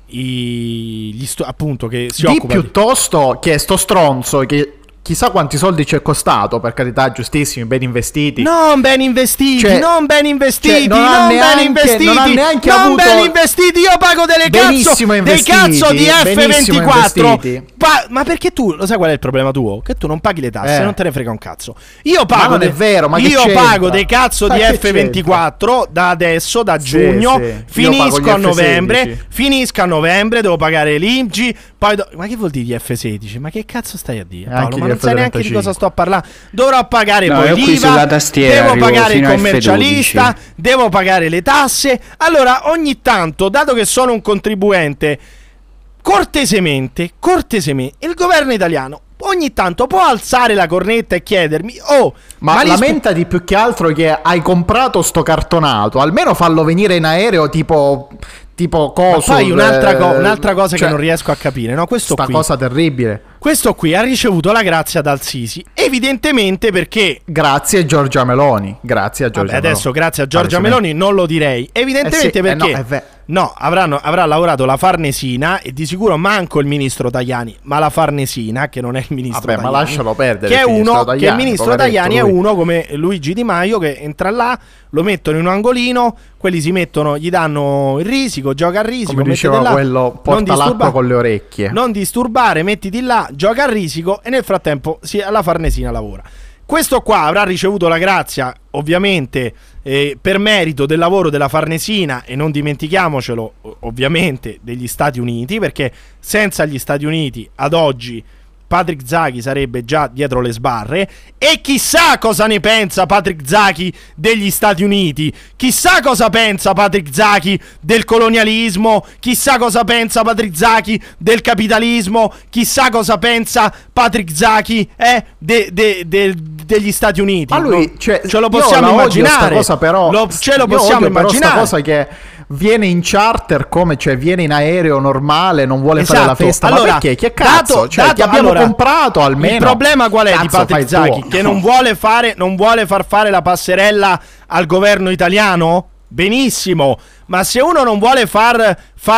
i, gli stu- appunto che si di occupa di- piuttosto che sto stronzo che chissà quanti soldi ci è costato, per carità, giustissimi, ben investiti. Non ben investiti, Cioè- non ben investiti, cioè, non non, ha ben neanche- investiti, non neanche non avuto- ben investiti. Io pago delle cazzo, dei cazzo di benissimo F24. investiti. Pa- ma perché tu, lo sai qual è il problema tuo? Che tu non paghi le tasse, Eh. non te ne frega un cazzo. Io pago, non è vero, ma io c'entra? pago dei cazzo Ma di che F24 da adesso, da Sì, giugno, sì. Finisco a F16. novembre, finisco a novembre, devo pagare l'IMG, poi do- ma che vuol dire gli F16? Ma che cazzo stai a dire? Paolo? Ma sai neanche di F35. cosa sto a parlare. Dovrò pagare No, poi l'IVA, devo pagare il commercialista, F12. devo pagare le tasse. Allora, ogni tanto, dato che sono un contribuente, cortesemente, cortesemente, il governo italiano ogni tanto può alzare la cornetta e chiedermi, oh, Ma, gli sp- lamentati più che altro che hai comprato sto cartonato. Almeno fallo venire in aereo tipo. Tipo Ma coso. poi un'altra, co- eh, un'altra cosa cioè, che non riesco a capire, no? Questo Sta qui, cosa terribile. Questo qui ha ricevuto la grazia dal Sisi, evidentemente perché Grazie a Giorgia Meloni. Grazie a Giorgia Vabbè, adesso Meloni. grazie a Giorgia. Meloni non lo direi. Evidentemente Eh sì, eh perché no, è ve- no, avranno- avrà lavorato la Farnesina e di sicuro manco il ministro Tajani, ma la Farnesina che non è il ministro Vabbè, ma Tajani, lascialo perdere. Che è uno che il Tajani, ministro Tajani è uno come Luigi Di Maio che entra là, lo mettono in un angolino, quelli si mettono, gli danno il risico, gioca a risico, Come diceva là, quello, porta l'acqua con le orecchie. non disturbare, mettiti là, gioca a risico e nel frattempo si, la Farnesina lavora. Questo qua avrà ricevuto la grazia, ovviamente, eh, per merito del lavoro della Farnesina e non dimentichiamocelo, ovviamente, degli Stati Uniti, perché senza gli Stati Uniti ad oggi Patrick Zachi sarebbe già dietro le sbarre e chissà cosa ne pensa Patrick Zachi degli Stati Uniti, chissà cosa pensa Patrick Zachi del colonialismo, chissà cosa pensa Patrick Zachi del capitalismo, chissà cosa pensa Patrick Zachi eh, de- de- de- degli Stati Uniti. Ma lui, No, cioè, ce lo possiamo immaginare. cosa però, Lo- ce lo possiamo immaginare. cosa che viene in charter come cioè viene in aereo normale, non vuole fare la Esatto. festa, Allora, ma perché? Che cazzo? dato- cioè, dato- ti abbiamo allora, comprato almeno. Il problema qual è di Cazzo, Patrick il Zachi? tuo. Che non vuole, fare, non vuole far fare la passerella al governo italiano? Benissimo, ma se uno non vuole far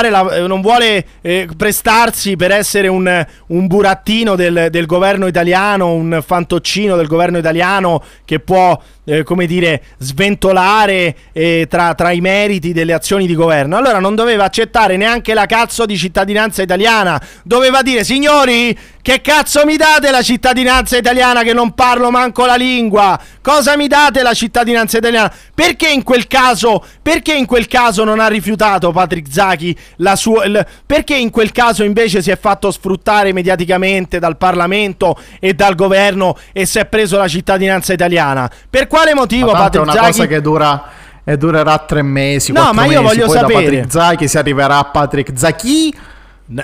la, eh, non vuole eh, prestarsi per essere un, un burattino del, del governo italiano, un fantoccino del governo italiano che può, eh, come dire, sventolare eh, tra, tra i meriti delle azioni di governo, allora non doveva accettare neanche la cazzo di cittadinanza italiana. Doveva dire, signori, che cazzo mi date la cittadinanza italiana che non parlo manco la lingua? Cosa mi date la cittadinanza italiana? Perché in quel caso, perché in quel caso non ha rifiutato Patrick Zachi la sua il- perché in quel caso invece si è fatto sfruttare mediaticamente dal Parlamento e dal governo e si è preso la cittadinanza italiana? Per quale motivo Ma tanto è Patrick una cosa che dura e durerà tre mesi, No, ma io mesi, voglio poi sapere. da Patrick Zachi si arriverà a Patrick Zachi.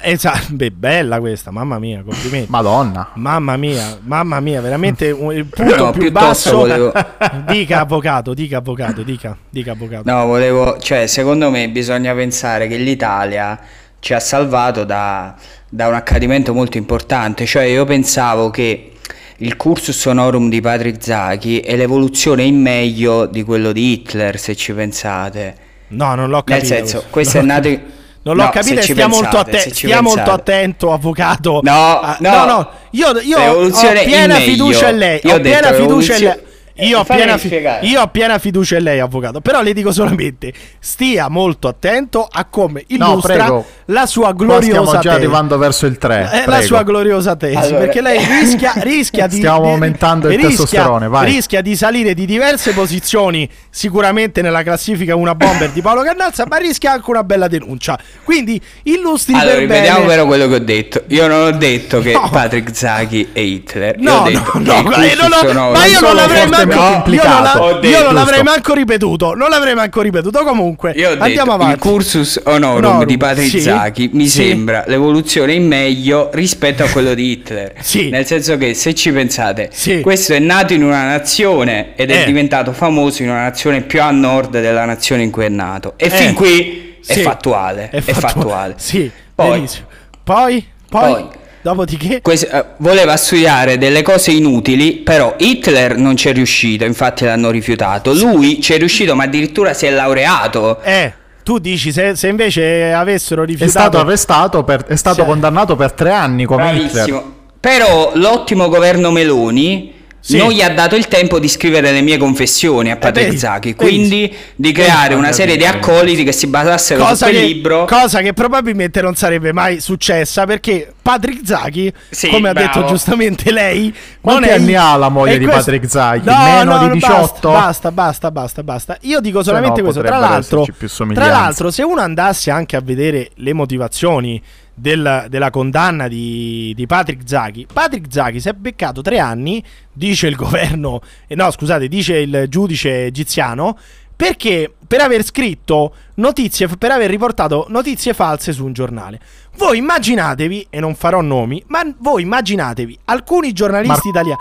Esatto, beh, bella questa, mamma mia, complimenti. Madonna. Mamma mia, mamma mia, veramente il punto No, più basso. volevo- Dica avvocato, dica avvocato, dica, dica avvocato. No, volevo, cioè, secondo me bisogna pensare che l'Italia ci ha salvato da, da un accadimento molto importante. Cioè, io pensavo che il cursus honorum di Patrick Zaki è l'evoluzione in meglio di quello di Hitler, se ci pensate. No, non l'ho Nel capito. senso, questo. è nato... capito. Non l'ho No, capito e stia, molto, pensate, atte- se ci stia molto attento, avvocato. No, Ah, no. no, io, io ho piena fiducia in lei. Io ho ho detto piena fiducia in lei. Io ho, Eh, piena io ho piena fiducia in lei, avvocato. Però le dico solamente: stia molto attento a come No, illustra prego. la sua Qua gloriosa stiamo già tesi. arrivando verso il 3. È la sua gloriosa tesi Allora- perché lei rischia, rischia di Stiamo di- aumentando il rischia- testosterone, vai. rischia di salire di diverse posizioni sicuramente nella classifica una bomber di Paolo Cannazza ma rischia anche una bella denuncia quindi illustri Allora, per ripetiamo bene però quello che ho detto. Io non ho detto che No. Patrick Zaki è Hitler. Io No, ho detto no, che no, il ma io non cursus ho- honorum- ma io non sono l'avrei manco, fortemente io non, la- io detto, non l'avrei manco ripetuto. Non l'avrei manco ripetuto. Comunque, Io ho andiamo detto, avanti. il cursus honorum Honorum, di Patrick sì, mi sì. sembra l'evoluzione in meglio rispetto a quello di Hitler. Sì. Nel senso che se ci pensate, Sì. questo è nato in una nazione ed è Eh. diventato famoso in una nazione più a nord della nazione in cui è nato. E Eh. fin qui è fattuale. È, fattua- fattuale. Sì, Poi- benissimo. Poi, poi, Poi. Dopodiché, Quest- eh, voleva studiare delle cose inutili, però Hitler non ci è riuscito, infatti l'hanno rifiutato. Lui ci è riuscito, ma addirittura si è laureato. eh, tu dici se, se invece avessero È rifiutato stato arrestato, per- è stato Sì. condannato per tre anni come Hitler. Bravissimo. Però l'ottimo governo Meloni Sì. non gli ha dato il tempo di scrivere le mie confessioni a Patrick vedi. quindi di creare una serie di accoliti che si basassero su cosa quel che, libro. cosa che probabilmente non sarebbe mai successa perché Patrick Zaki, Sì, come ha bravo. detto giustamente lei, Quanti non è anni ha la moglie di questo- Patrick Zaki? No, Meno no, di no, 18? Basta, basta, basta, basta. Io dico solamente no, questo. Tra l'altro, tra l'altro, se uno andasse anche a vedere le motivazioni del- della condanna di, di Patrick Zaki, Patrick Zaki si è beccato tre anni, dice il governo, eh, no scusate, dice il giudice egiziano, perché per aver scritto notizie, per aver riportato notizie false su un giornale. Voi immaginatevi, e non farò nomi, ma voi immaginatevi alcuni giornalisti italiani.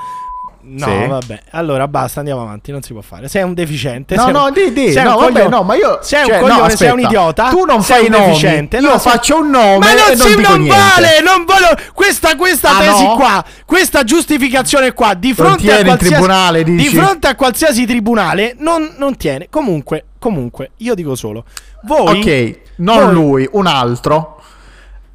No, Sì. vabbè. Allora basta, andiamo avanti. Non si può fare. Sei un deficiente. No, no, un- di, di, sei no, vabbè, coglione- no, ma io Sei cioè, un no, coglione, sei un idiota. Tu non fai un nomi, deficiente. io sei- faccio un nome Ma non, non si, non niente. vale, non voglio questa, questa Ah, tesi no? qua, questa giustificazione qua di Non fronte a qualsiasi tribunale, di fronte a qualsiasi tribunale non, non tiene. Comunque, comunque, io dico solo voi Ok, non voi- lui, un altro.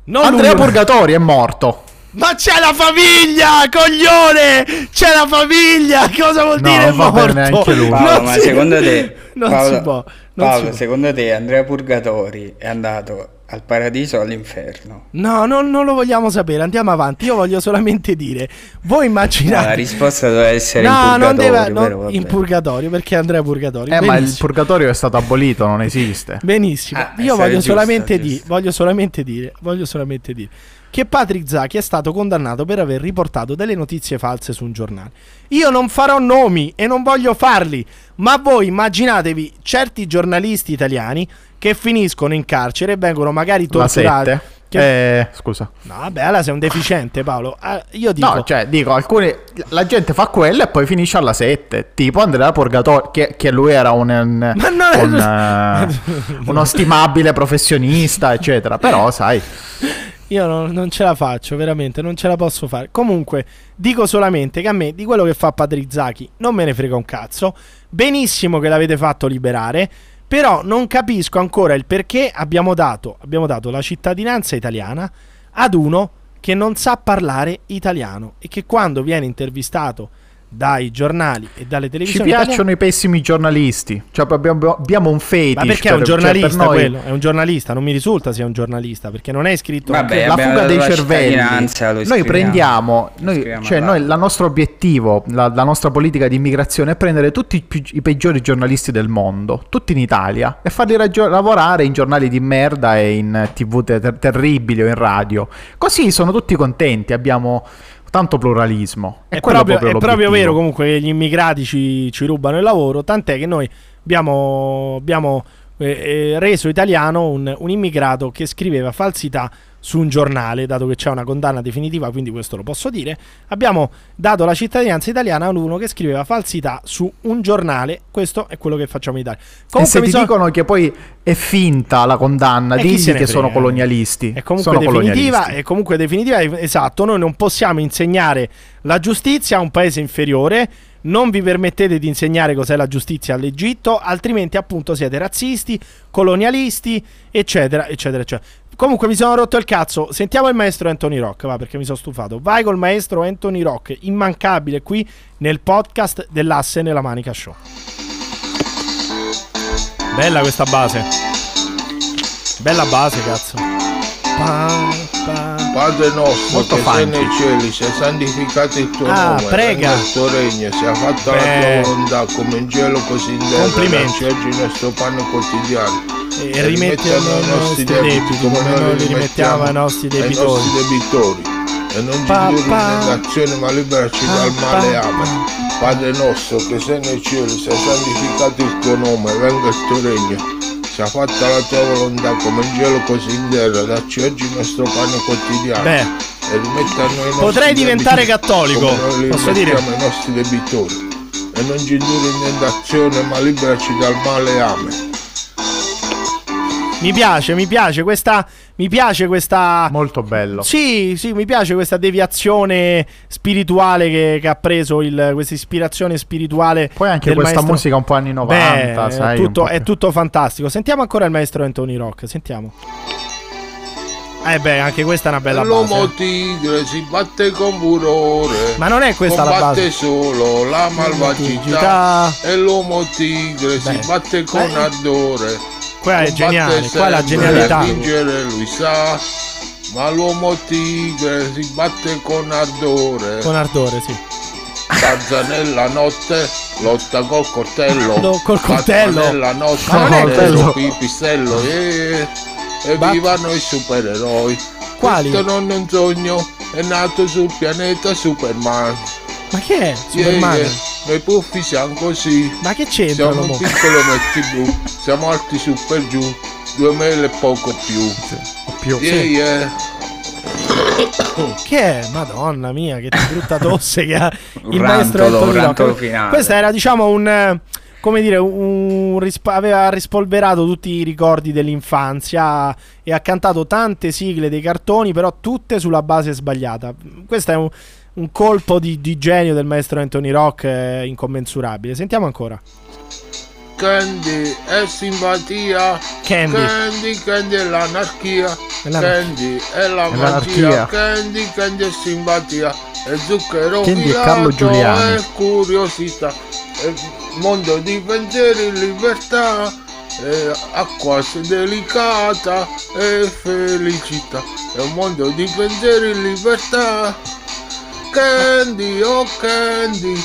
non Andrea lui- Purgatori è morto. Ma c'è la famiglia, coglione! C'è la famiglia! Cosa vuol No, dire morto? bene neanche lui. Paolo, Non ma si- secondo te, non Paolo, si può. non Paolo, si può. secondo te Andrea Purgatori è andato al paradiso o all'inferno? No, non, non lo vogliamo sapere, andiamo avanti. Io voglio solamente dire, voi No, immaginate... la risposta doveva essere No, in non purgatorio, deve... non- però in purgatorio, perché Andrea Purgatorio. Eh, ma il purgatorio è stato abolito, non esiste. Benissimo. Ah, Io è voglio giusto, solamente, giusto. di- voglio solamente dire, voglio solamente dire che Patrick Zaki è stato condannato per aver riportato delle notizie false su un giornale. Io non farò nomi e non voglio farli, ma voi immaginatevi certi giornalisti italiani che finiscono in carcere e vengono magari torturati. 7. Che- Eh, scusa. No, vabbè, allora sei un deficiente, Paolo. Ah, io dico No, cioè, dico, alcuni. La gente fa quello e poi finisce alla 7. Tipo Andrea Purgatori, che, che lui era un. un- Ma non è- un, eh, uno stimabile professionista, eccetera. Però, sai. Io non, non ce la faccio, veramente, non ce la posso fare. Comunque, dico solamente che a me di quello che fa Patrick Zaki non me ne frega un cazzo. Benissimo che l'avete fatto liberare, però non capisco ancora il perché abbiamo dato, abbiamo dato la cittadinanza italiana ad uno che non sa parlare italiano e che quando viene intervistato dai giornali e dalle Ci televisioni piacciono italiane- i pessimi giornalisti. Cioè, abbiamo, abbiamo un fetish. ma perché è un per- cioè, giornalista noi- quello? È un giornalista, non mi risulta sia un giornalista perché non è iscritto Vabbè, la fuga dei la cervelli. Noi prendiamo, noi, cioè noi, la nostro obiettivo, la, la nostra politica di immigrazione è prendere tutti i, pi- i peggiori giornalisti del mondo, tutti in Italia, e farli ragio- lavorare in giornali di merda e in tv ter- terribili o in radio. Così sono tutti contenti, abbiamo tanto pluralismo. È, quello proprio, è proprio vero comunque che gli immigrati ci, ci rubano il lavoro, tant'è che noi abbiamo, abbiamo eh, eh, reso italiano un, un immigrato che scriveva falsità su un giornale, dato che c'è una condanna definitiva, quindi questo lo posso dire. Abbiamo dato la cittadinanza italiana a uno che scriveva falsità su un giornale. Questo è quello che facciamo in Italia. e se ti sono- dicono che poi è finta la condanna, Eh, chi digli che frega? sono colonialisti. È comunque Sono definitiva, è comunque definitiva, esatto. Noi non possiamo insegnare la giustizia a un paese inferiore. Non vi permettete di insegnare cos'è la giustizia all'Egitto, altrimenti appunto siete razzisti, colonialisti, eccetera, eccetera, eccetera. Comunque mi sono rotto il cazzo. Sentiamo il maestro Anthony Rock, va perché mi sono stufato. Vai col maestro Anthony Rock, immancabile qui nel podcast dell'Asse nella Manica Show. Bella questa base. Bella base, cazzo. Pa, pa. Padre nostro Molto che sei nei cieli, sia santificato il tuo Ah, nome, prega. il tuo regno, sia fatta Beh. la tua volontà come in cielo così in terra. Complimenti. Oggi il nostro pane quotidiano. E rimetti a noi i nostri debiti come noi li rimettiamo ai nostri ai debitori. nostri debitori. E non ci indurre in tentazione, ma liberaci Pa, dal male. pa, Amen. Padre nostro che sei nei cieli, sia santificato il tuo nome, venga il tuo regno. Sia fatta la tua volontà come in cielo così in terra. Dacci oggi il nostro pane quotidiano. Beh. E rimetti a noi i Potrei diventare debiti cattolico, posso dire? ai nostri debitori. E non ci indurre in tentazione, ma liberaci dal male. Amen. Mi piace, mi piace questa. Mi piace questa. Molto bello. Sì, sì, mi piace questa deviazione spirituale che, che ha preso il- questa ispirazione spirituale. Poi anche del questa maestro- musica un po' anni 90, Beh, sai, tutto, po' è tutto fantastico. Sentiamo ancora il maestro Anthony Rock. Sentiamo. Eh beh, anche questa è una bella L'uomo base. tigre si batte con furore. Ma non è questa la combatte base. solo la malvagità. E l'uomo tigre si batte con ardore. Qua è geniale, qua è la genialità. vincere lui sa. Ma l'uomo tigre si batte con ardore. Con ardore, sì. Danza nella notte, lotta col coltello. No, col coltello. Nella notte, Ma non è quello. pipistrello. E, e Bat- vivano i supereroi. Quali? Questo non è un sogno, è nato sul pianeta Superman. Ma che è? Yeah, Superman? yeah, Noi puffi siamo così. Ma che c'entra? Siamo un piccolo metti blu, siamo alti su per giù, due mele e poco più. più, Yeah, sì. yeah. Che è? Madonna mia, che brutta tosse che ha il maestro rantolo, un rantolo finale. Questo era, diciamo, un. eh, Come dire, un risp- aveva rispolverato tutti i ricordi dell'infanzia e ha cantato tante sigle dei cartoni, però tutte sulla base sbagliata. Questo è un, un colpo di, di genio del maestro Anthony Rock eh, incommensurabile. Sentiamo ancora. Candy è simpatia. Candy. Candy, Candy è l'anarchia. l'anarchia. Candy è la È magia. l'anarchia. Candy, Candy è simpatia. È zucchero Candy è filato, Carlo Giuliani. È curiosità. È mondo di pensieri in libertà. È acqua delicata e felicità. È un mondo di pensieri in libertà. Candy, oh Candy,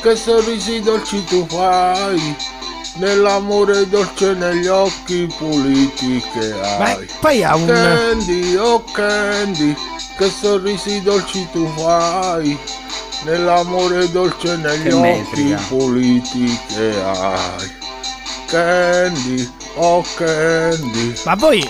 che sorrisi dolci tu fai. Nell'amore dolce negli occhi puliti che Ma hai. poi ha un- Candy, oh Candy, che sorrisi dolci tu fai. Nell'amore dolce negli Che occhi metrica. puliti che hai. Candy, oh Candy. Ma voi,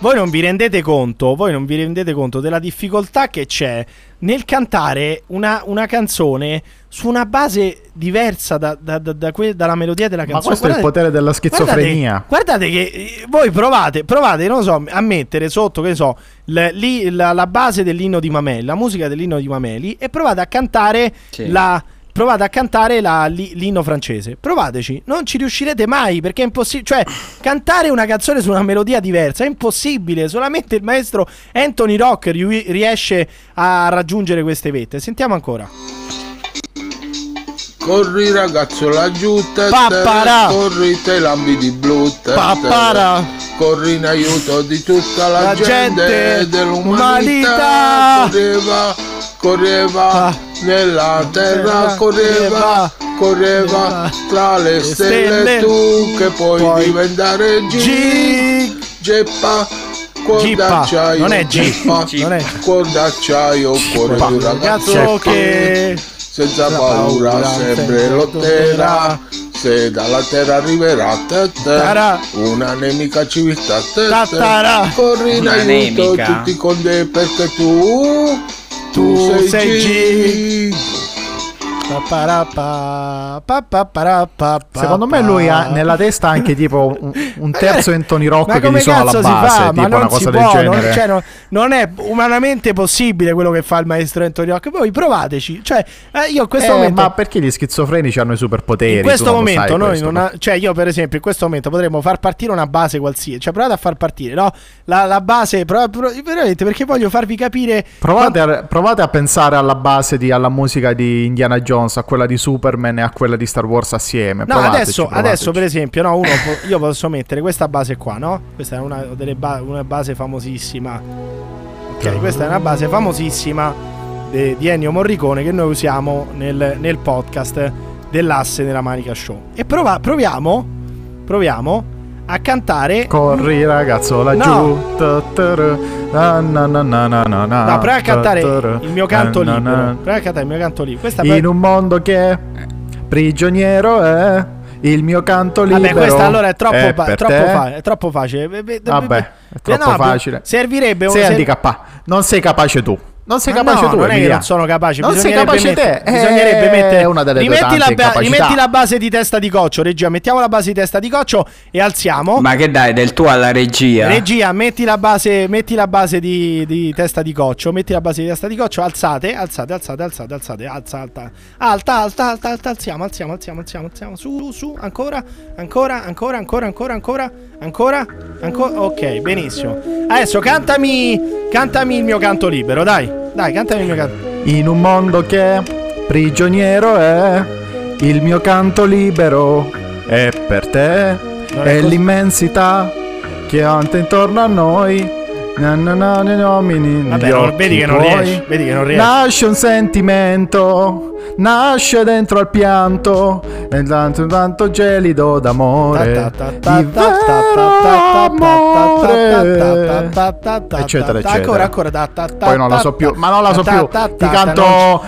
voi non vi rendete conto, voi non vi rendete conto della difficoltà che c'è nel cantare una, una canzone su una base diversa da, da- da- da que- dalla melodia della Ma canzone. questo è il potere della schizofrenia. Guardate, guardate che eh, voi provate, provate, non so, a mettere sotto, che ne so, l- lì la, la base dell'inno di Mameli, la musica dell'inno di Mameli e provate a cantare Sì. la... Provate a cantare la- li- l'inno francese. Provateci, non ci riuscirete mai perché è impossibile. Cioè, cantare una canzone su una melodia diversa è impossibile. Solamente il maestro Anthony Rock riesce a raggiungere queste vette. Sentiamo ancora. Corri ragazzo laggiù, te, Pappara. te, corri te lambi di blu, te, Pappara. corri in aiuto di tutta la, La gente, gente, dell'umanità, umanità. correva, correva Ah. nella terra, correva, correva tra le stelle, tu che puoi, Poi diventare G. Geppa, cuor d'acciaio, non è G, Geppa, non è- cuor d'acciaio, cuore di un ragazzo che senza paura sempre lotterà se dalla terra arriverà ta, Tara. una nemica civiltà ta, Tatara. corri in aiuto nemica. tutti con te perché tu Tu sei sei Secondo me lui ha nella testa anche tipo un, un terzo Anthony Rock Ma che gli suona alla base, fa? tipo Ma non una si cosa può, del non, genere. cioè, non- non è umanamente possibile quello che fa il maestro Anthony Rock. Voi provateci. Cioè, eh, io in questo Eh, momento. ma perché gli schizofrenici hanno i superpoteri? in questo non momento noi questo, non ma- ha- cioè io per esempio in questo momento potremmo far partire una base qualsiasi cioè provate a far partire no la, la base prov- veramente perché voglio farvi capire Provate a, provate a pensare alla base di, alla musica di Indiana Jones, a quella di Superman e a quella di Star Wars assieme. No, Provateci, adesso, provateci. adesso per esempio, no, uno io posso mettere questa base qua, no? Questa è una, delle ba- una base famosissima. Ok, questa è una base famosissima de- di Ennio Morricone che noi usiamo nel, nel podcast dell'asse della Manica Show. E prova- proviamo, proviamo a cantare. Corri ragazzo laggiù. No. ra, na, na, na, na, na, na, na, No, prova a cantare il mio canto na, na, libero. na. Prova a cantare il mio canto libero. Questa In un mondo che prigioniero è il mio canto libero. Vabbè, questa allora è troppo, è fa- troppo fa- è troppo facile. Vabbè, è troppo no, facile. Servirebbe un Sei ser- handicappato. Non sei capace tu. Non sei capace no, tu. non è che non sono capace. Non sei bisognerebbe capace te. Bisognerebbe È mettere una delle tue rimetti, la tante ba- rimetti la base di testa di coccio, regia. Mettiamo la base di testa di coccio e alziamo. Ma che dai, del tuo alla regia? Regia, metti la base, metti la base di, di testa di coccio, metti la base di testa di coccio, alzate, alzate, alzate, alzate, alzate, alza, alta, alta, alta, alta, alta, alziamo, alziamo, alziamo, alziamo, alziamo, su, su, ancora, ancora, ancora, ancora, ancora, ancora, ancora, ancora, ok, benissimo. Adesso cantami, cantami il mio canto libero, dai, dai, cantami il mio canto. In un mondo che prigioniero è il mio canto libero è per te. Non è È l'immensità che anta intorno a noi. Na, na, na, na, na, mi- negli Vabbè, vedi che non riesci, vedi che non riesci. Nasce un sentimento, nasce dentro al pianto e tanto tanto gelido d'amore eccetera eccetera ancora ancora poi non la so più ma non la so più ti canto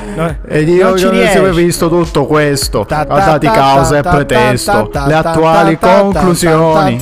ed io ho visto tutto questo guarda ti causa e pretesto le attuali conclusioni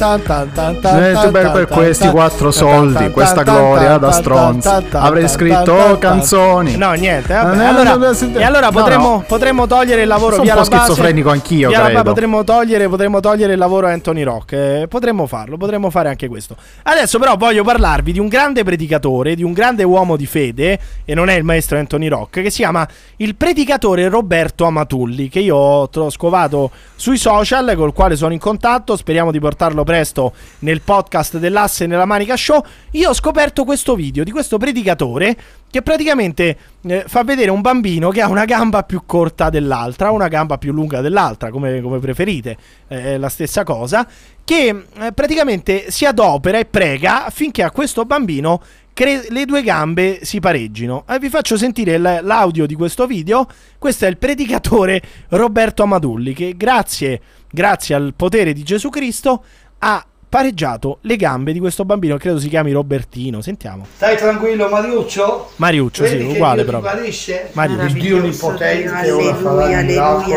per questi quattro soldi questa gloria da stronzi avrei scritto canzoni no niente allora potremmo potremmo, potremmo togliere il lavoro Sono via un la base. schizofrenico anch'io, via credo. potremmo togliere, potremmo togliere il lavoro a Anthony Rock. Eh, potremmo farlo, potremmo fare anche questo. Adesso, però, voglio parlarvi di un grande predicatore, di un grande uomo di fede, e non è il maestro Anthony Rock, che si chiama il predicatore Roberto Amatulli, che io ho scovato sui social, col quale sono in contatto. Speriamo di portarlo presto nel podcast dell'Asse nella Manica Show. Io ho scoperto questo video di questo predicatore che praticamente eh, fa vedere un bambino che ha una gamba più corta dell'altra, una gamba più lunga dell'altra, come, come preferite, eh, è la stessa cosa, che eh, praticamente si adopera e prega affinché a questo bambino cre- le due gambe si pareggino. Eh, vi faccio sentire l- l'audio di questo video. Questo è il predicatore Roberto Amadulli che grazie, grazie al potere di Gesù Cristo ha pareggiato le gambe di questo bambino, credo si chiami Robertino. Sentiamo. Stai tranquillo Mariuccio? Mariuccio, Vedi sì, che uguale Dio ti proprio. guarisce? Mariuccio. Il Dio onnipotente ora farà il miracolo.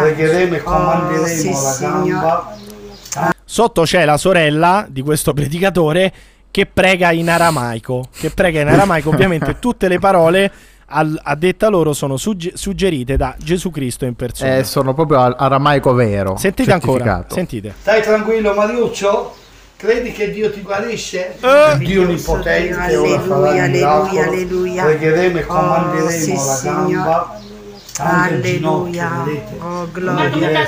Pregheremo e comanderemo la gamba. Sotto c'è la sorella di questo predicatore che prega in aramaico. Che prega in aramaico, ovviamente tutte le parole al- a detta loro sono sugge- suggerite da Gesù Cristo in persona. Eh, sono proprio aramaico vero. Sentite ancora, sentite. Stai tranquillo Mariuccio? Credi che Dio ti guarisce? Eh. Dio onnipotente ora farà il miracolo. Pregheremo e comanderemo sì, la gamba. Anche il Alleluia. ginocchio? Oh, gloria. dire,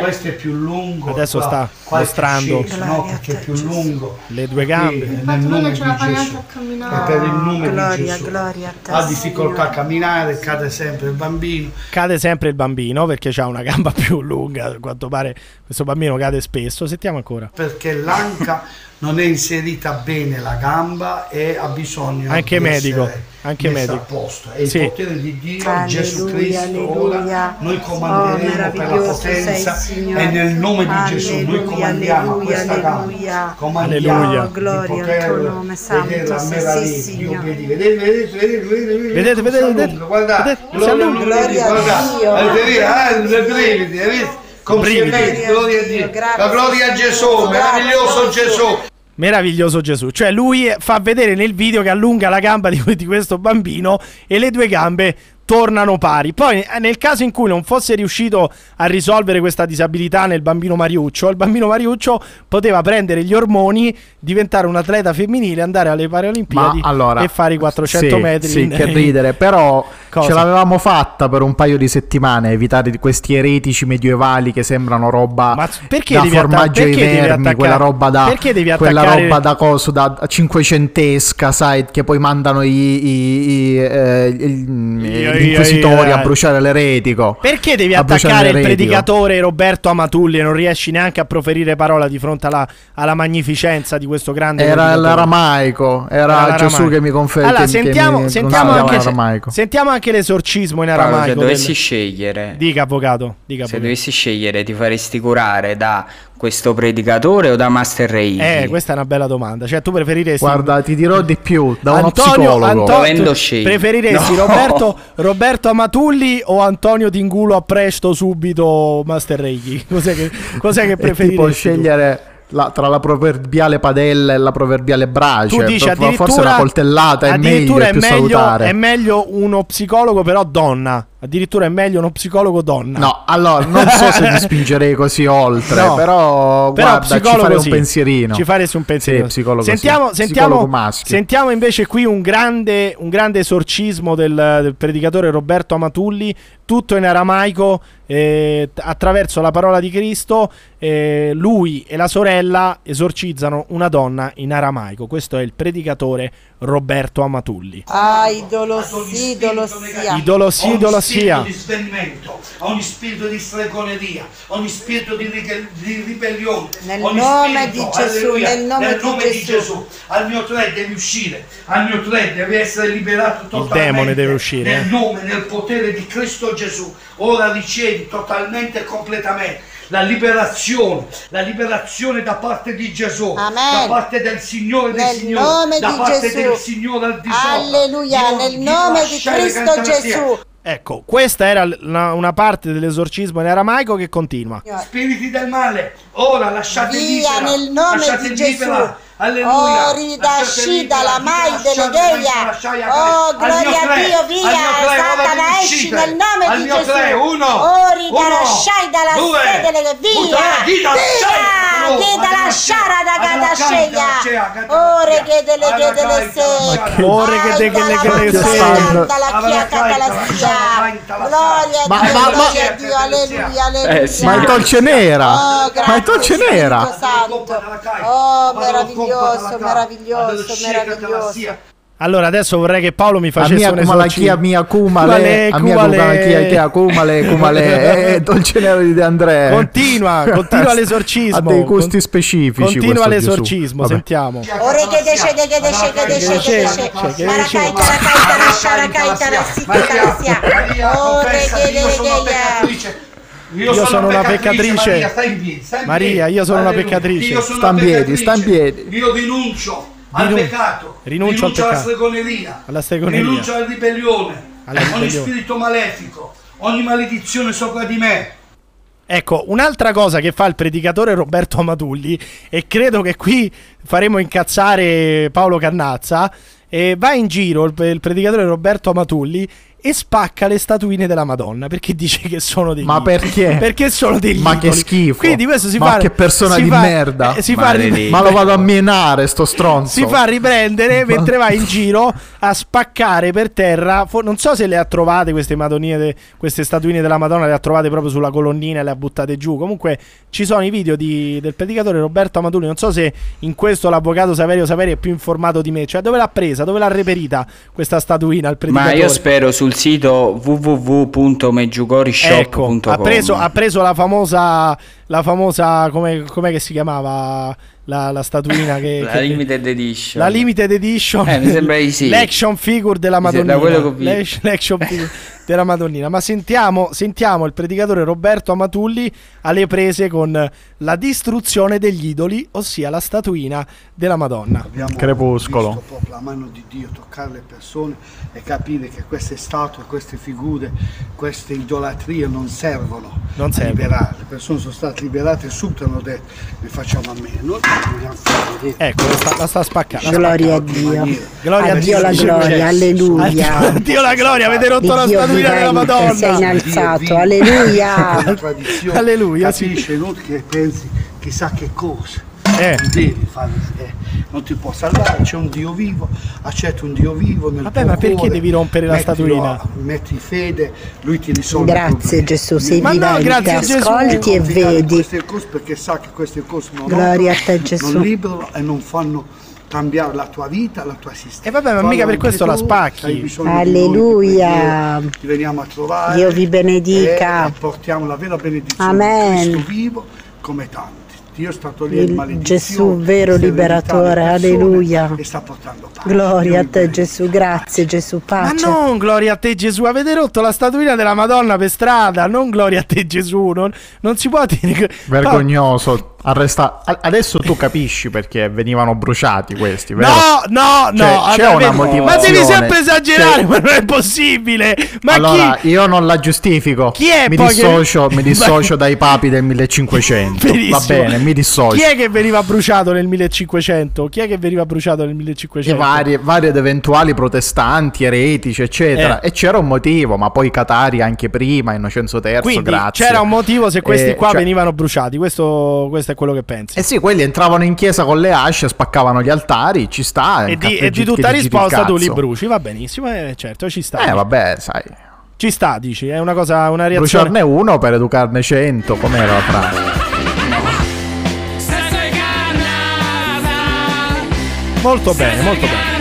Questo è più lungo. Adesso qua- sta mostrando sceso, no? Perché è più lungo. le due gambe. Sì, nel nome di Gesù. E per il nome Gloria, di Gesù. gloria a te, Ha difficoltà a camminare, cade sempre il bambino. Cade sempre il bambino perché ha una gamba più lunga. A quanto pare questo bambino cade spesso. Sentiamo ancora. perché l'anca non è inserita bene la gamba e ha bisogno Anche di medico, essere anche messa medico. a posto. E Sì. il potere di Dio, Alleluia, Gesù Cristo, alleluia. ora noi Oh, comanderemo per la potenza e nel nome di Gesù noi Alleluia, comandiamo alleluia, questa alleluia. gamba, comandiamo Alleluia. di Oh, gloria al tuo poter nome santo, vedere la sì, meraviglia. sì, Dio, Signore. vedi, vedete, vedete, vedete, vedete, Vedete, vedete, si vedete? allunga, guardate, Vedete? Si gloria, allunga. gloria, Gloria a guardate, Dio. avete visto? Ah, le brividi, hai visto? Complimenti, gloria a Dio. La gloria a Gesù, meraviglioso Gesù. Meraviglioso Gesù, cioè lui fa vedere nel video che allunga la gamba di, di questo bambino e le due gambe tornano pari. Poi, eh, nel caso in cui non fosse riuscito a risolvere questa disabilità nel bambino Mariuccio, il bambino Mariuccio poteva prendere gli ormoni, diventare un atleta femminile, andare alle Paralimpiadi Ma allora, e fare i 400 sì, metri. Sì, in- che ridere, però Cosa? ce l'avevamo fatta per un paio di settimane, evitare questi eretici medievali che sembrano roba perché da devi atta- formaggio ai perché devi vermi, quella roba da perché devi quella attaccare- roba da coso da cinquecentesca, sai, che poi mandano i, i- i, eh, gli inquisitori a bruciare l'eretico. Perché devi attaccare il predicatore Roberto Amatulli e non riesci neanche a proferire parola di fronte alla, alla magnificenza di questo grande Era l'aramaico, era, Era Gesù che mi conferma. Allora, sentiamo, mi sentiamo, anche, sentiamo anche l'esorcismo in Paolo, se aramaico. dovessi del- scegliere, Dica avvocato, dica se pure. dovessi scegliere, ti faresti curare da questo predicatore o da Master Reiki? Eh, questa è una bella domanda. Cioè, tu preferiresti. Guarda, ti dirò di più, da uno Antonio, psicologo. Anto- Dovendo tu scegliere. preferiresti No. Roberto, Roberto Amatulli o Antonio Tingulo a presto subito Master Reiki? Cos'è che, cos'è che preferiresti? tipo tu? La- tra la proverbiale padella e la proverbiale brace. Tu dici addirittura forse una coltellata è meglio, è è meglio, è meglio uno psicologo però donna. Addirittura è meglio uno psicologo donna. No, allora non so se ti spingerei così oltre, No. però, Però guarda, ci farei sì. un pensierino. Ci faresti un pensierino. Sì, psicologo sì. sentiamo, sentiamo, sentiamo invece qui un grande, un grande esorcismo del, del predicatore Roberto Amatulli, tutto in aramaico, eh, attraverso la parola di Cristo. eh, lui e la sorella esorcizzano una donna in aramaico. Questo è il predicatore Roberto Amatulli. Ah, idolossia, idolossia. Idolossia, ogni spirito di svenimento, ogni spirito di stregoneria, ogni spirito di, ri- di ribellione, Nel ogni nome spirito, di Gesù, alleluia, nel nome di Gesù. Al mio tre devi uscire, al mio tre deve essere liberato totalmente. demone deve uscire, Nel eh. nome, nel potere di Cristo Gesù. Ora ricevi totalmente e completamente. La liberazione, la liberazione da parte di Gesù, Amen. da parte del Signore dei Nel Signori, nome da di parte Gesù. del Signore al di sopra. Alleluia, Di- nel di nome di Cristo. Gesù. Ecco, questa era una, una parte dell'esorcismo in aramaico che continua. Spiriti del male, ora lasciate Via libera, nel nome lasciate di Gesù. Alleluia. Oh, ridascida la mai delle Geia. Oh, gloria a Dio, via. Satana, esci nel nome di Gesù. uno, Oh, ridarasciai dalla sede delle via. Via, che dalla sciara da. Cadasceia, Oh, reghe delle che delle sei. Oh, reghe delle che delle sei. Dalla chiacca dalla sia. Gloria a Ma- Dio, ma- gloria ma- a Dio, alleluia, alleluia. Ma è dolce nera! Ma è dolce nera! Oh, meraviglioso, meraviglioso, meraviglioso. Allora, adesso vorrei che Paolo mi facesse mia un esorcismo. mia kumale, a mia a kumale, kumale, eh, dolce nero di De André. Continua, continua l'esorcismo. Ha dei gusti specifici. Continua l'esorcismo, Vabbè. sentiamo. Ore che desce, che desce, che desce, che desce. Maracaita, racaita, rasciara, caita, rassita, casia. Ore che desce, Io sono una peccatrice. Maria, stai in piedi, stai in Maria, piedi. io sono una peccatrice. Io Sta in piedi, sta in piedi. Io rinuncio al Rinun- peccato. rinuncio al alla peccato. stregoneria. Alla stregoneria. Rinuncio alla ribellione. Alla Ogni ribellione. spirito malefico, ogni maledizione sopra di me. Ecco, un'altra cosa che fa il predicatore Roberto Amatulli, e credo che qui faremo incazzare Paolo Cannazza, e va in giro il, il predicatore Roberto Amatulli e spacca le statuine della Madonna perché dice che sono degli Ma perché? Perché sono degli Ma che idoli. schifo. Quindi questo si Ma fa che persona di fa- merda. eh, si fa ri- Ma lo vado a menare sto stronzo. si fa riprendere mentre va in giro a spaccare per terra. fo- non so se le ha trovate queste madonnine, de- queste statuine della Madonna, le ha trovate proprio sulla colonnina e le ha buttate giù. Comunque ci sono i video di- del predicatore Roberto Amatulli. Non so se in questo l'avvocato Saverio Saperi è più informato di me. Cioè, dove l'ha presa? Dove l'ha reperita questa statuina? Il Ma predicatore? io spero sul sito www.meggiugorishop.com Ecco, ha preso, ha preso la famosa, la famosa, come com'è che si chiamava la, la statuina che, la che- limited edition. la limited edition, Eh, mi sembra di sì. l'action figure della Madonna, da quello che ho visto. l'action figure della Madonnina. Ma sentiamo, sentiamo il predicatore Roberto Amatulli alle prese con la distruzione degli idoli, ossia la statuina della Madonna. Abbiamo Crepuscolo. visto proprio la mano di Dio toccare le persone e capire che queste statue, queste figure, queste idolatrie non servono Non a servono. liberare. Le persone sono state liberate e subito hanno detto ne facciamo a meno. Ecco, la sta, la sta spaccando. Gloria a Dio. Gloria a Dio la gloria, alleluia. Dio la gloria, avete rotto la Dio della vivente, Madonna. sei innalzato, alleluia. La Alleluia, sì. capisce inutile che pensi chissà che cosa. Eh. Non devi fare, eh, non ti può salvare, c'è un Dio vivo, accetta un Dio vivo nel Vabbè, tuo ma perché cuore, devi rompere la statuina? Metti fede, lui ti risolve il Grazie. Gesù, sei Ma no, vivente, grazie Gesù. ascolti e Confidare in vedi. Queste cose perché sa che queste cose non Gloria rompono, a te, Gesù. non liberano e non fanno cambiare la tua vita, la tua esistenza. E vabbè, ma mica per questo la tu, spacchi. di noi, Alleluia. perché Ti veniamo a trovare. Dio vi benedica. E portiamo la vera benedizione Amen. di Cristo vivo come tanti. Dio è stato lì Il maledizione, Gesù vero liberatore, alleluia. E sta portando pace. Gloria a te Gesù, grazie Gesù, Ma pace. non gloria a te Gesù, avete rotto la statuina della Madonna per strada, non gloria a te Gesù, non, non si può dire... che- Vergognoso. Arresta- Adesso tu capisci perché venivano bruciati questi, vero? No, no, no, Cioè, c'è vabbè, una motivazione. Ma devi sempre esagerare, Cioè- ma non è possibile. Ma allora, chi... io non la giustifico. Chi è mi poi che- dissocio, mi dissocio dai papi del 1500. Benissimo. Va bene, mi dissocio. Chi è che veniva bruciato nel 1500? Chi è che veniva bruciato nel I 1500? vari, vari ed eventuali protestanti, eretici, eccetera. Eh. E c'era un motivo, ma poi Catari anche prima, Innocenzo III, Quindi grazie. c'era un motivo se questi Eh, qua cioè- venivano bruciati. Questo, questo è quello che pensi. Eh sì, quelli entravano in chiesa con le asce, spaccavano gli altari, ci sta. e, di, che e di tutta risposta tu li bruci, va benissimo, eh, certo, ci sta. Eh vabbè, sai. Ci sta, dici, è una cosa, una reazione. Bruciarne uno per educarne cento, com'era la frase? Molto bene, molto bene.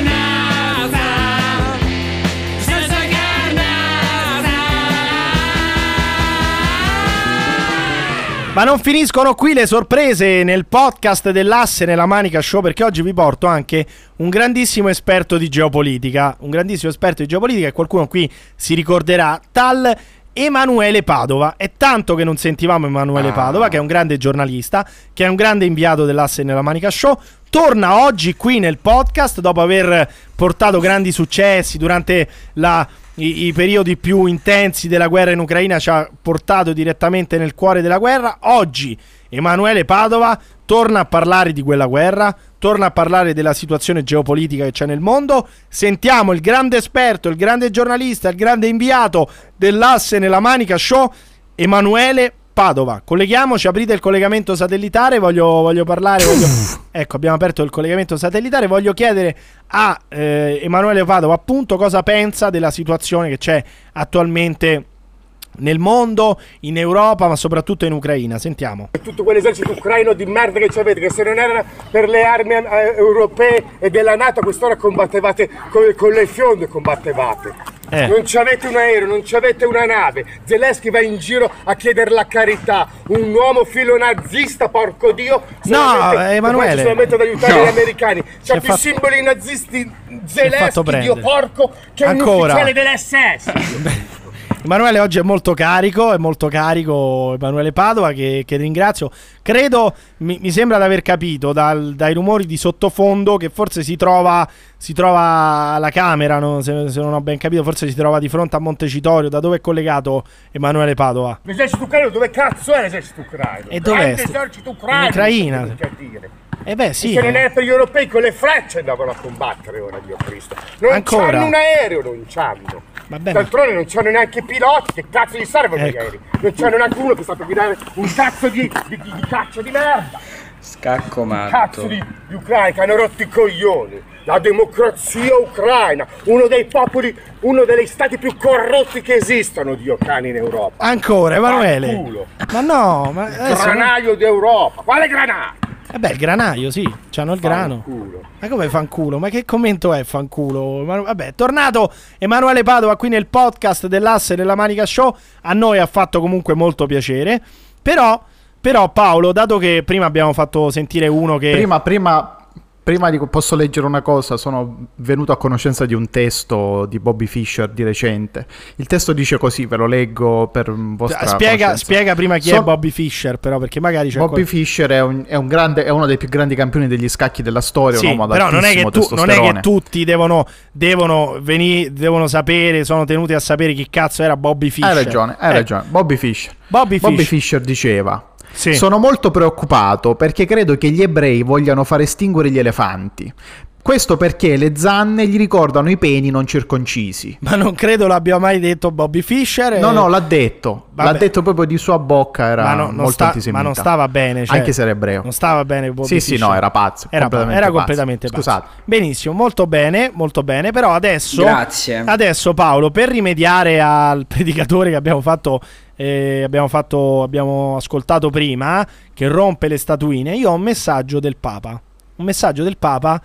Ma non finiscono qui le sorprese nel podcast dell'Asse nella Manica Show perché oggi vi porto anche un grandissimo esperto di geopolitica, un grandissimo esperto di geopolitica e qualcuno qui si ricorderà, tal Emanuele Padova. È tanto che non sentivamo Emanuele Padova, che è un grande giornalista, che è un grande inviato dell'Asse nella Manica Show. Torna oggi qui nel podcast dopo aver portato grandi successi durante la- i, i periodi più intensi della guerra in Ucraina, ci ha portato direttamente nel cuore della guerra. Oggi Emanuele Padova torna a parlare di quella guerra, torna a parlare della situazione geopolitica che c'è nel mondo. Sentiamo il grande esperto, il grande giornalista, il grande inviato dell'Asse nella Manica Show, Emanuele Padova. Colleghiamoci, aprite il collegamento satellitare, voglio, voglio parlare, voglio- ecco abbiamo aperto il collegamento satellitare, voglio chiedere a eh, Emanuele Padova appunto cosa pensa della situazione che c'è attualmente nel mondo, in Europa, ma soprattutto in Ucraina. Sentiamo. tutto quell'esercito ucraino di merda che ci avete, che se non era per le armi eh, europee e della Nato quest'ora combattevate con, con le fionde combattevate. Eh. Non ci avete un aereo, non ci avete una nave. Zelensky va in giro a chiedere la carità. Un uomo filo nazista, porco Dio. solamente- eh, Emanuele. Solamente ad aiutare No. gli americani. C'ha più fatto- simboli nazisti Zelensky. Dio porco, che un Ancora. ufficiale dell'SS. Emanuele oggi è molto carico, è molto carico Emanuele Padova che, che ringrazio. Credo, mi, mi sembra di aver capito dal- dai rumori di sottofondo che forse si trova, si trova alla Camera, no? se, se non ho ben capito, forse si trova di fronte a Montecitorio. Da dove è collegato Emanuele Padova? L'esercito ucraino dove cazzo è l'esercito ucraino? E dov'è? Grande esercito ucraino. In Ucraina. Non. Eh beh sì. E se non era per gli europei con le frecce andavano a combattere ora, Dio Cristo. Non Ancora? c'hanno un aereo, non c'hanno. Vabbè, non c'hanno neanche i piloti, che cazzo gli servono gli Ecco. aerei? Non c'hanno neanche uno che sta per guidare un cazzo di, di, di- di caccia di merda. Scacco matto. Cazzo di, di ucraini che hanno rotto i coglioni. La democrazia ucraina, uno dei popoli, uno degli stati più corrotti che esistono di cani in Europa. Ancora Emanuele. Ma no, ma adesso- Granaio d'Europa. Quale granaio? Eh beh, il granaio, sì, c'hanno il grano. Fanculo. Ma come fanculo? Ma che commento è fanculo? Ma- Vabbè, è tornato Emanuele Padova qui nel podcast dell'Asse della Manica Show. A noi ha fatto comunque molto piacere. Però, però Paolo, dato che prima abbiamo fatto sentire uno che... Prima, prima Prima di posso leggere una cosa, sono venuto a conoscenza di un testo di Bobby Fischer di recente. Il testo dice così, ve lo leggo per vostra Spiega, conoscenza. spiega prima chi è Son- Bobby Fischer, però, perché magari c'è Bobby qual- Fischer è, un, è un grande, è uno dei più grandi campioni degli scacchi della storia, Sì, però non è, tu- non è che tutti devono, devono, venire, devono sapere, sono tenuti a sapere chi cazzo era Bobby Fischer. Hai ragione, hai Eh, ragione. Bobby Fischer. Bobby Fischer. Fischer diceva: Sì. Sono molto preoccupato perché credo che gli ebrei vogliano far estinguere gli elefanti. Questo perché le zanne gli ricordano i peni non circoncisi. Ma non credo l'abbia mai detto Bobby Fischer. No, eh, no, l'ha detto. Vabbè. L'ha detto proprio di sua bocca. Era ma, no- molto sta- antisemita. ma non stava bene. cioè, Anche se era ebreo. Non stava bene Bobby Sì, sì, Fischer. no, era pazzo. Era, completamente era pazzo. completamente pazzo. Scusate. Benissimo, molto bene, molto bene. Però adesso, Grazie. adesso Paolo, per rimediare al predicatore che abbiamo fatto, eh, abbiamo fatto, abbiamo ascoltato prima, che rompe le statuine, io ho un messaggio del Papa. Un messaggio del Papa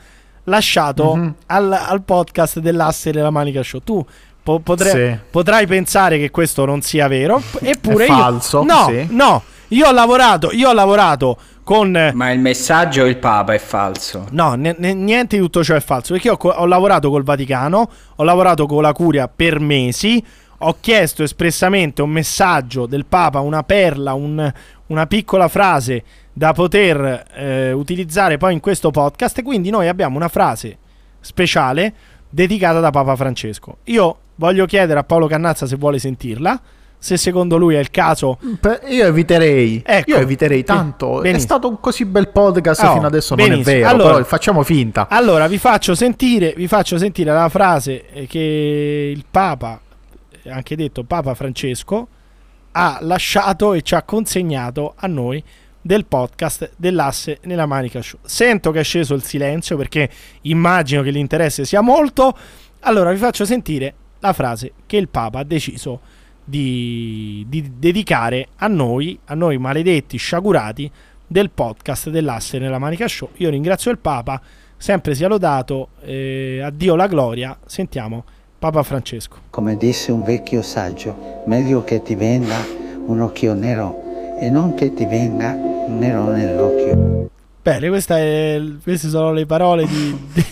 lasciato Mhm. al, al podcast dell'Asse della Manica Show. Tu po- potre- Sì. potrai pensare che questo non sia vero, eppure È io... falso, No, sì. no, io ho lavorato, io ho lavorato con... Ma il messaggio il Papa è falso. No, ne- ne- niente di tutto ciò è falso. Perché io ho, co- ho lavorato col Vaticano, ho lavorato con la Curia per mesi. Ho chiesto espressamente un messaggio del Papa, una perla, un- una piccola frase da poter eh, utilizzare poi in questo podcast. Quindi noi abbiamo una frase speciale dedicata da Papa Francesco. Io voglio chiedere a Paolo Cannazza se vuole sentirla. Se secondo lui è il caso, Per- Io eviterei, Ecco. io eviterei tanto. È Benissimo. stato un così bel podcast Oh, fino adesso, non è benissimo. vero. Allora- però facciamo finta. Allora, vi faccio sentire, vi faccio sentire la frase che il Papa, anche detto Papa Francesco, ha lasciato e ci ha consegnato a noi del podcast dell'asse nella manica show. Sento che è sceso il silenzio perché immagino che l'interesse sia molto. Allora vi faccio sentire la frase che il Papa ha deciso di, di dedicare a noi, a noi maledetti, sciagurati del podcast dell'asse nella manica show. Io ringrazio il Papa, sempre sia lodato, eh, a Dio la gloria. Sentiamo Papa Francesco. Come disse un vecchio saggio, meglio che ti venga un occhio nero e non che ti venga un nero nell'occhio. Bene, questa è- queste sono le parole di, di-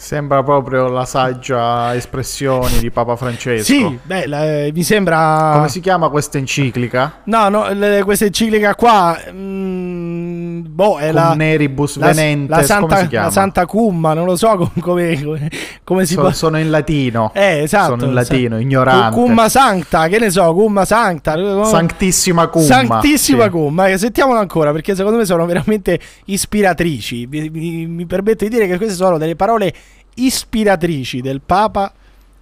Sembra proprio la saggia espressione di Papa Francesco. Sì, beh, la- eh, mi sembra. Come si chiama questa enciclica? No, no, le- questa enciclica qua. mm, boh, è la. Cum neribus la, venentes, la Santa, come si chiama? la Santa Cumma, non lo so com- come, come, come si So- può. sono in latino. Eh, esatto. Sono in latino, sa- ignorante. Cumma Sancta, che ne so, Cumma Sancta. Sanctissima Cumma. Santissima sì. Cumma, eh, sentiamolo ancora perché secondo me sono veramente ispiratrici. Mi, mi- mi permetto di dire che queste sono delle parole ispiratrici del Papa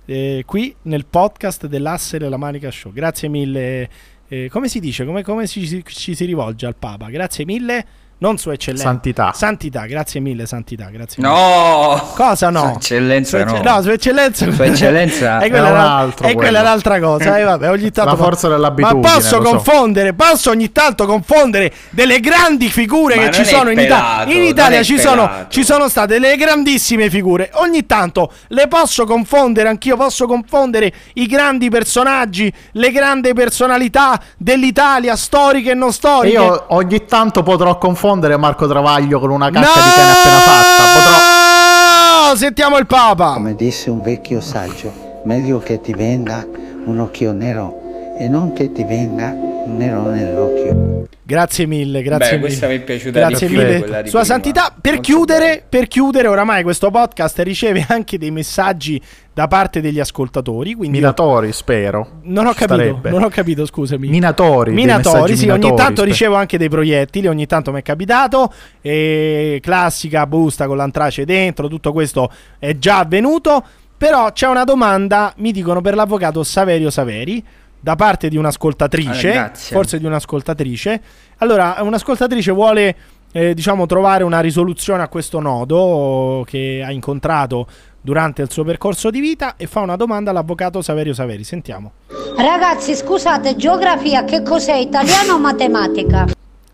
eh, qui nel podcast dell'Asse della Manica Show. Grazie mille. eh, come si dice? Come, come ci, ci- ci si rivolge al Papa? Grazie mille. Non Sua Eccellenza. Santità. Santità, grazie mille, Santità. Grazie mille. No! Cosa no? Sua Eccellenza Sua Ecce- no. no, Sua Eccellenza. Sua Eccellenza è quella, è altro è quella un'altra cosa. Eh, vabbè, ogni tanto La forza ma dell'abitudine, posso lo so. confondere, posso ogni tanto confondere delle grandi figure Ma che ci sono in Italia. In Italia ci sono, ci sono state delle grandissime figure. Ogni tanto le posso confondere, anch'io posso confondere i grandi personaggi, le grandi personalità dell'Italia, storiche e non E storiche. io ogni tanto potrò confondere Marco Travaglio con una cacca di cane appena fatta. Potrò. No! Sentiamo il Papa. Come disse un vecchio saggio, meglio che ti venga un occhio nero e non che ti venga un nero nell'occhio. Grazie mille, grazie Beh, mille. questa mi è piaciuta Grazie di più, mille. Sua prima. Santità, per chiudere, per chiudere, oramai questo podcast riceve anche dei messaggi da parte degli ascoltatori. Quindi io Minatori, spero. non ho Ci capito, starebbe. non ho capito, scusami. Minatori. Minatori, sì, ogni minatori, tanto spe- ricevo anche dei proiettili, ogni tanto mi è capitato. E classica busta con l'antrace dentro, tutto questo è già avvenuto. Però c'è una domanda, mi dicono per l'avvocato Saverio Saveri, da parte di un'ascoltatrice, grazie. forse di un'ascoltatrice. Allora, un'ascoltatrice vuole, eh, diciamo, trovare una risoluzione a questo nodo che ha incontrato durante il suo percorso di vita e fa una domanda all'avvocato Saverio Saveri. Sentiamo. Ragazzi, scusate, geografia che cos'è? Italiano o matematica?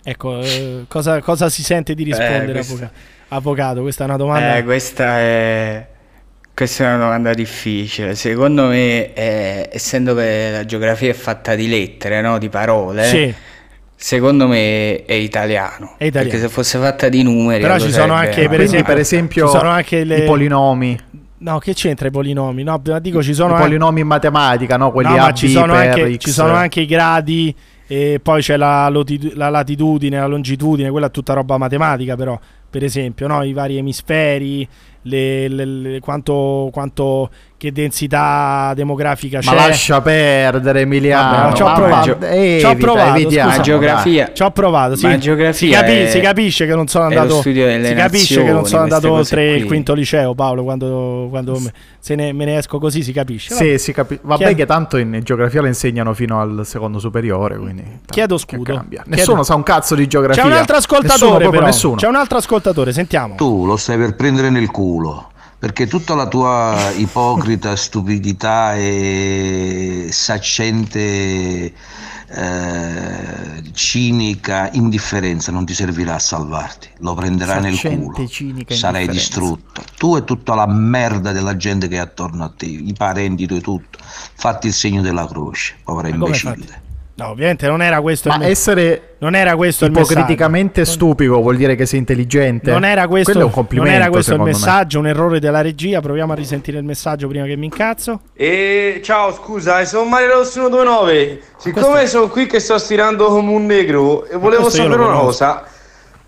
Ecco, eh, cosa, cosa si sente di rispondere, Eh, avvoca- avvocato? Questa è una domanda. Eh, questa è... Questa è una domanda difficile. Secondo me, eh, essendo che la geografia è fatta di lettere, no? Di parole, Sì. secondo me è italiano. È italiano. Perché se fosse fatta di numeri... Però ci sono anche, per esempio, per esempio, ci sono anche le- i polinomi. No, che c'entra i polinomi? No, dico ci sono I anche- polinomi in matematica, no? Quelli No, A, ma ci B sono, per anche, X. ci sono anche i gradi e poi c'è la, la latitudine, la longitudine, quella è tutta roba matematica però, per esempio, no? i vari emisferi, le- le- le- quanto, quanto- che densità demografica c'è. Ma lascia perdere Emiliano. Ci ho provato. va- ci ho provato. Ma geografia- Ci ho provato, sì. si, capi- è- si capisce che non sono andato si capisce che non sono nazioni, andato oltre il qui. quinto liceo, Paolo, quando, quando me, se ne, me ne esco così si capisce. Sì, Vabbè. si capi- Vabbè, Chiedo- che tanto in geografia lo insegnano fino al secondo superiore. Quindi Chiedo scudo. cambia. Chiedo- Nessuno sa un cazzo di geografia. C'è un altro Nessuno, ascoltatore proprio però. nessuno. C'è un altro ascoltatore, sentiamo. Tu lo stai per prendere nel culo. Perché tutta la tua ipocrita stupidità e saccente, eh, cinica indifferenza non ti servirà a salvarti. Lo prenderai nel culo. cinica Sarai distrutto. Tu e tutta la merda della gente che è attorno a te, i parenti, tu e tutto. Fatti il segno della croce, povera imbecille. No, ovviamente non era questo Ma il essere non era questo il messaggio. ipocriticamente stupido vuol dire che sei intelligente. Non era questo, Quello è un non complimento. era questo il secondo me. messaggio, un errore della regia. Proviamo a risentire il messaggio prima che mi incazzo. E ciao, scusa, eh, sono Mario Rossi 129. Siccome sono qui che sto stirando come un negro e volevo questo sapere una cosa.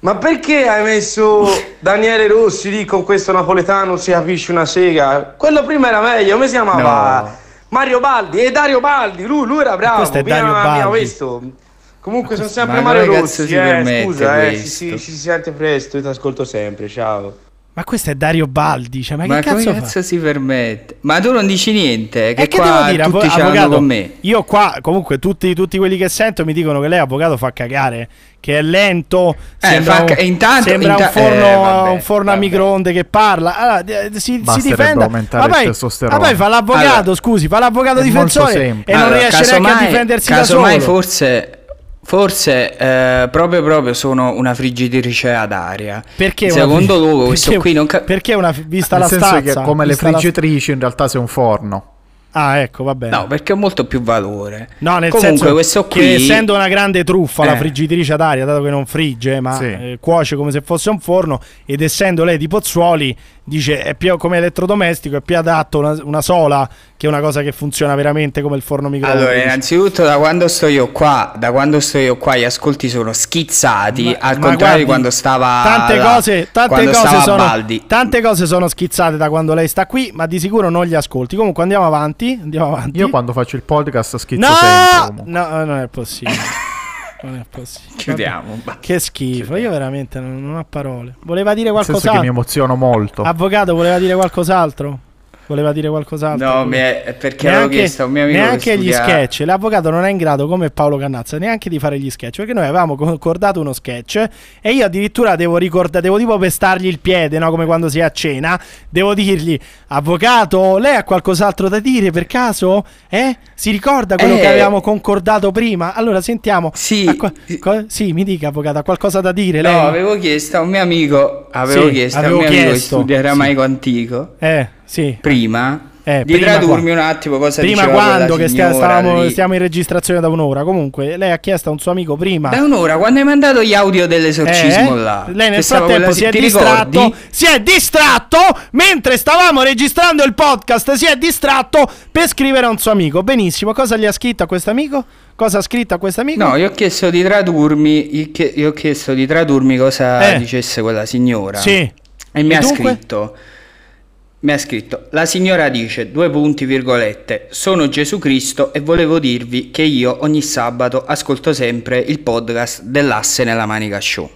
Ma perché hai messo Daniele Rossi lì con questo napoletano si capisce una sega? Quello prima era meglio, come si chiamava? Mario Baldi e Dario Baldi, lui, lui era bravo. questo è Dario aveva Baldi. questo. Comunque sono sempre ma Mario Rossi, si eh, scusa, eh, ci, ci si sente presto, io ti ascolto sempre, ciao. Ma questo è Dario Baldi. Cioè, ma, Ma, che cazzo, cazzo, si permette? Ma tu non dici niente, che, E che qua devo dire, tutti avvo- avvocato? con me. Io qua, comunque, tutti, tutti quelli che sento mi dicono che lei, avvocato, fa cagare. Che è lento. Eh, sembra fa un, ca- intanto- sembra inta- un forno, eh, vabbè, un forno a microonde che parla. Allora, si, si difenda. Ma poi, ma poi fa l'avvocato, Allora, scusi, fa l'avvocato difensore e non Allora, riesce neanche a casomai- difendersi da casomai solo. forse Forse eh, proprio proprio sono una friggitrice ad aria. Perché In secondo fri- luogo, questo perché- qui non ca- Perché una vista Nel la senso stazza, che come le vista la- friggitrici in realtà sei un forno. Ah, ecco, va bene. No, perché ha molto più valore. No, nel Comunque, senso questo che qui essendo una grande truffa la Eh. friggitrice ad aria, dato che non frigge, ma Sì. eh, cuoce come se fosse un forno, ed essendo lei di Pozzuoli, dice è più come elettrodomestico, è più adatto una, una sola che una cosa che funziona veramente come il forno microonde. Allora, innanzitutto da quando sto io qua, da quando sto io qua, gli ascolti sono schizzati, Ma- al ma contrario guardi, di quando stava tante là, cose, tante cose sono, Baldi. tante cose sono schizzate da quando lei sta qui, ma di sicuro non gli ascolti. Comunque andiamo avanti, andiamo avanti. Io quando faccio il podcast schizzo No! sempre. comunque. No, non è possibile. non è possibile. Chiudiamo. Vabbè, Che schifo, io veramente non, non ho parole. Voleva dire Nel senso che mi qualcos'altro? emoziono molto. Avvocato, voleva dire qualcos'altro? Voleva dire qualcos'altro? No, mi è- perché avevo chiesto a un mio amico che neanche gli sketch. L'avvocato non è in grado, come Paolo Cannazza, neanche di fare gli sketch. Perché noi avevamo concordato uno sketch e io addirittura devo ricordare, devo tipo pestargli il piede, no? come quando si è a cena. Devo dirgli, avvocato, lei ha qualcos'altro da dire per caso? Eh? Si ricorda quello Eh. che avevamo concordato prima? Allora sentiamo. Sì. Qua- co- sì, mi dica, avvocato, ha qualcosa da dire? No, lei? avevo chiesto a un mio amico, avevo Sì, chiesto avevo a un mio amico che chiesto, studia sì. antico, Eh, sì. prima, Eh, di prima tradurmi qua- un attimo cosa Prima diceva quando che signora stavamo, stiamo in registrazione da un'ora. Comunque, lei ha chiesto a un suo amico prima. Da un'ora, quando hai mandato gli audio dell'esorcismo Eh, là. Lei nel frattempo si è distratto. ricordi? Si è distratto mentre stavamo registrando il podcast. Si è distratto per scrivere a un suo amico. Benissimo. Cosa gli ha scritto a questo amico? Cosa ha scritto a questo amico? No, io ho chiesto di tradurmi, io ho chiesto di tradurmi cosa Eh. dicesse quella signora. Sì. E mi E ha dunque? scritto mi ha scritto la signora dice due punti virgolette sono Gesù Cristo e volevo dirvi che io ogni sabato ascolto sempre il podcast dell'asse nella manica show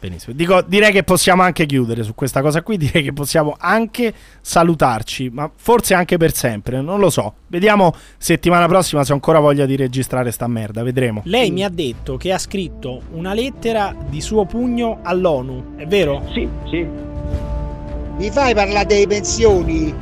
Benissimo. Dico, direi che possiamo anche chiudere su questa cosa qui. Direi che possiamo anche salutarci, ma forse anche per sempre. Non lo so. Vediamo settimana prossima se ho ancora voglia di registrare sta merda. Vedremo. Lei mi ha detto che ha scritto una lettera di suo pugno all'ONU. È vero? Sì, sì. Mi fai parlare delle pensioni?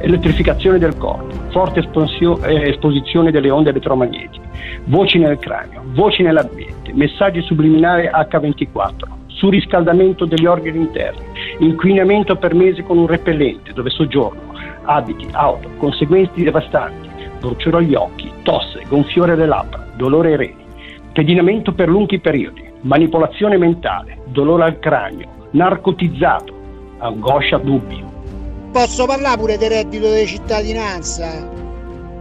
Elettrificazione del corpo, forte espansio- eh, esposizione delle onde elettromagnetiche, voci nel cranio, voci nell'ambiente, messaggi subliminari H24, surriscaldamento degli organi interni, inquinamento per mesi con un repellente dove soggiorno, abiti, auto, conseguenze devastanti, bruciore agli occhi, tosse, gonfiore alle labbra, dolore ai reni, pedinamento per lunghi periodi, manipolazione mentale, dolore al cranio, narcotizzato, angoscia, dubbi. Posso parlare pure del reddito di cittadinanza?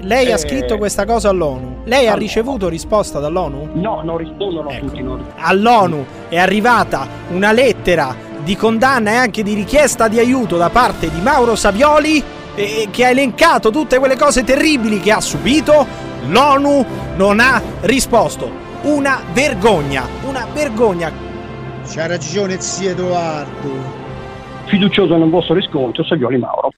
Lei ha Eh, scritto questa cosa all'ONU. Lei ha allora. ricevuto risposta dall'ONU? No, non rispondono tutti. Non... All'ONU è arrivata una lettera di condanna e anche di richiesta di aiuto da parte di Mauro Savioli eh, che ha elencato tutte quelle cose terribili che ha subito. L'ONU non ha risposto. Una vergogna, una vergogna. C'ha ragione zio Edoardo. Fiducioso nel vostro riscontro, Savioli Mauro.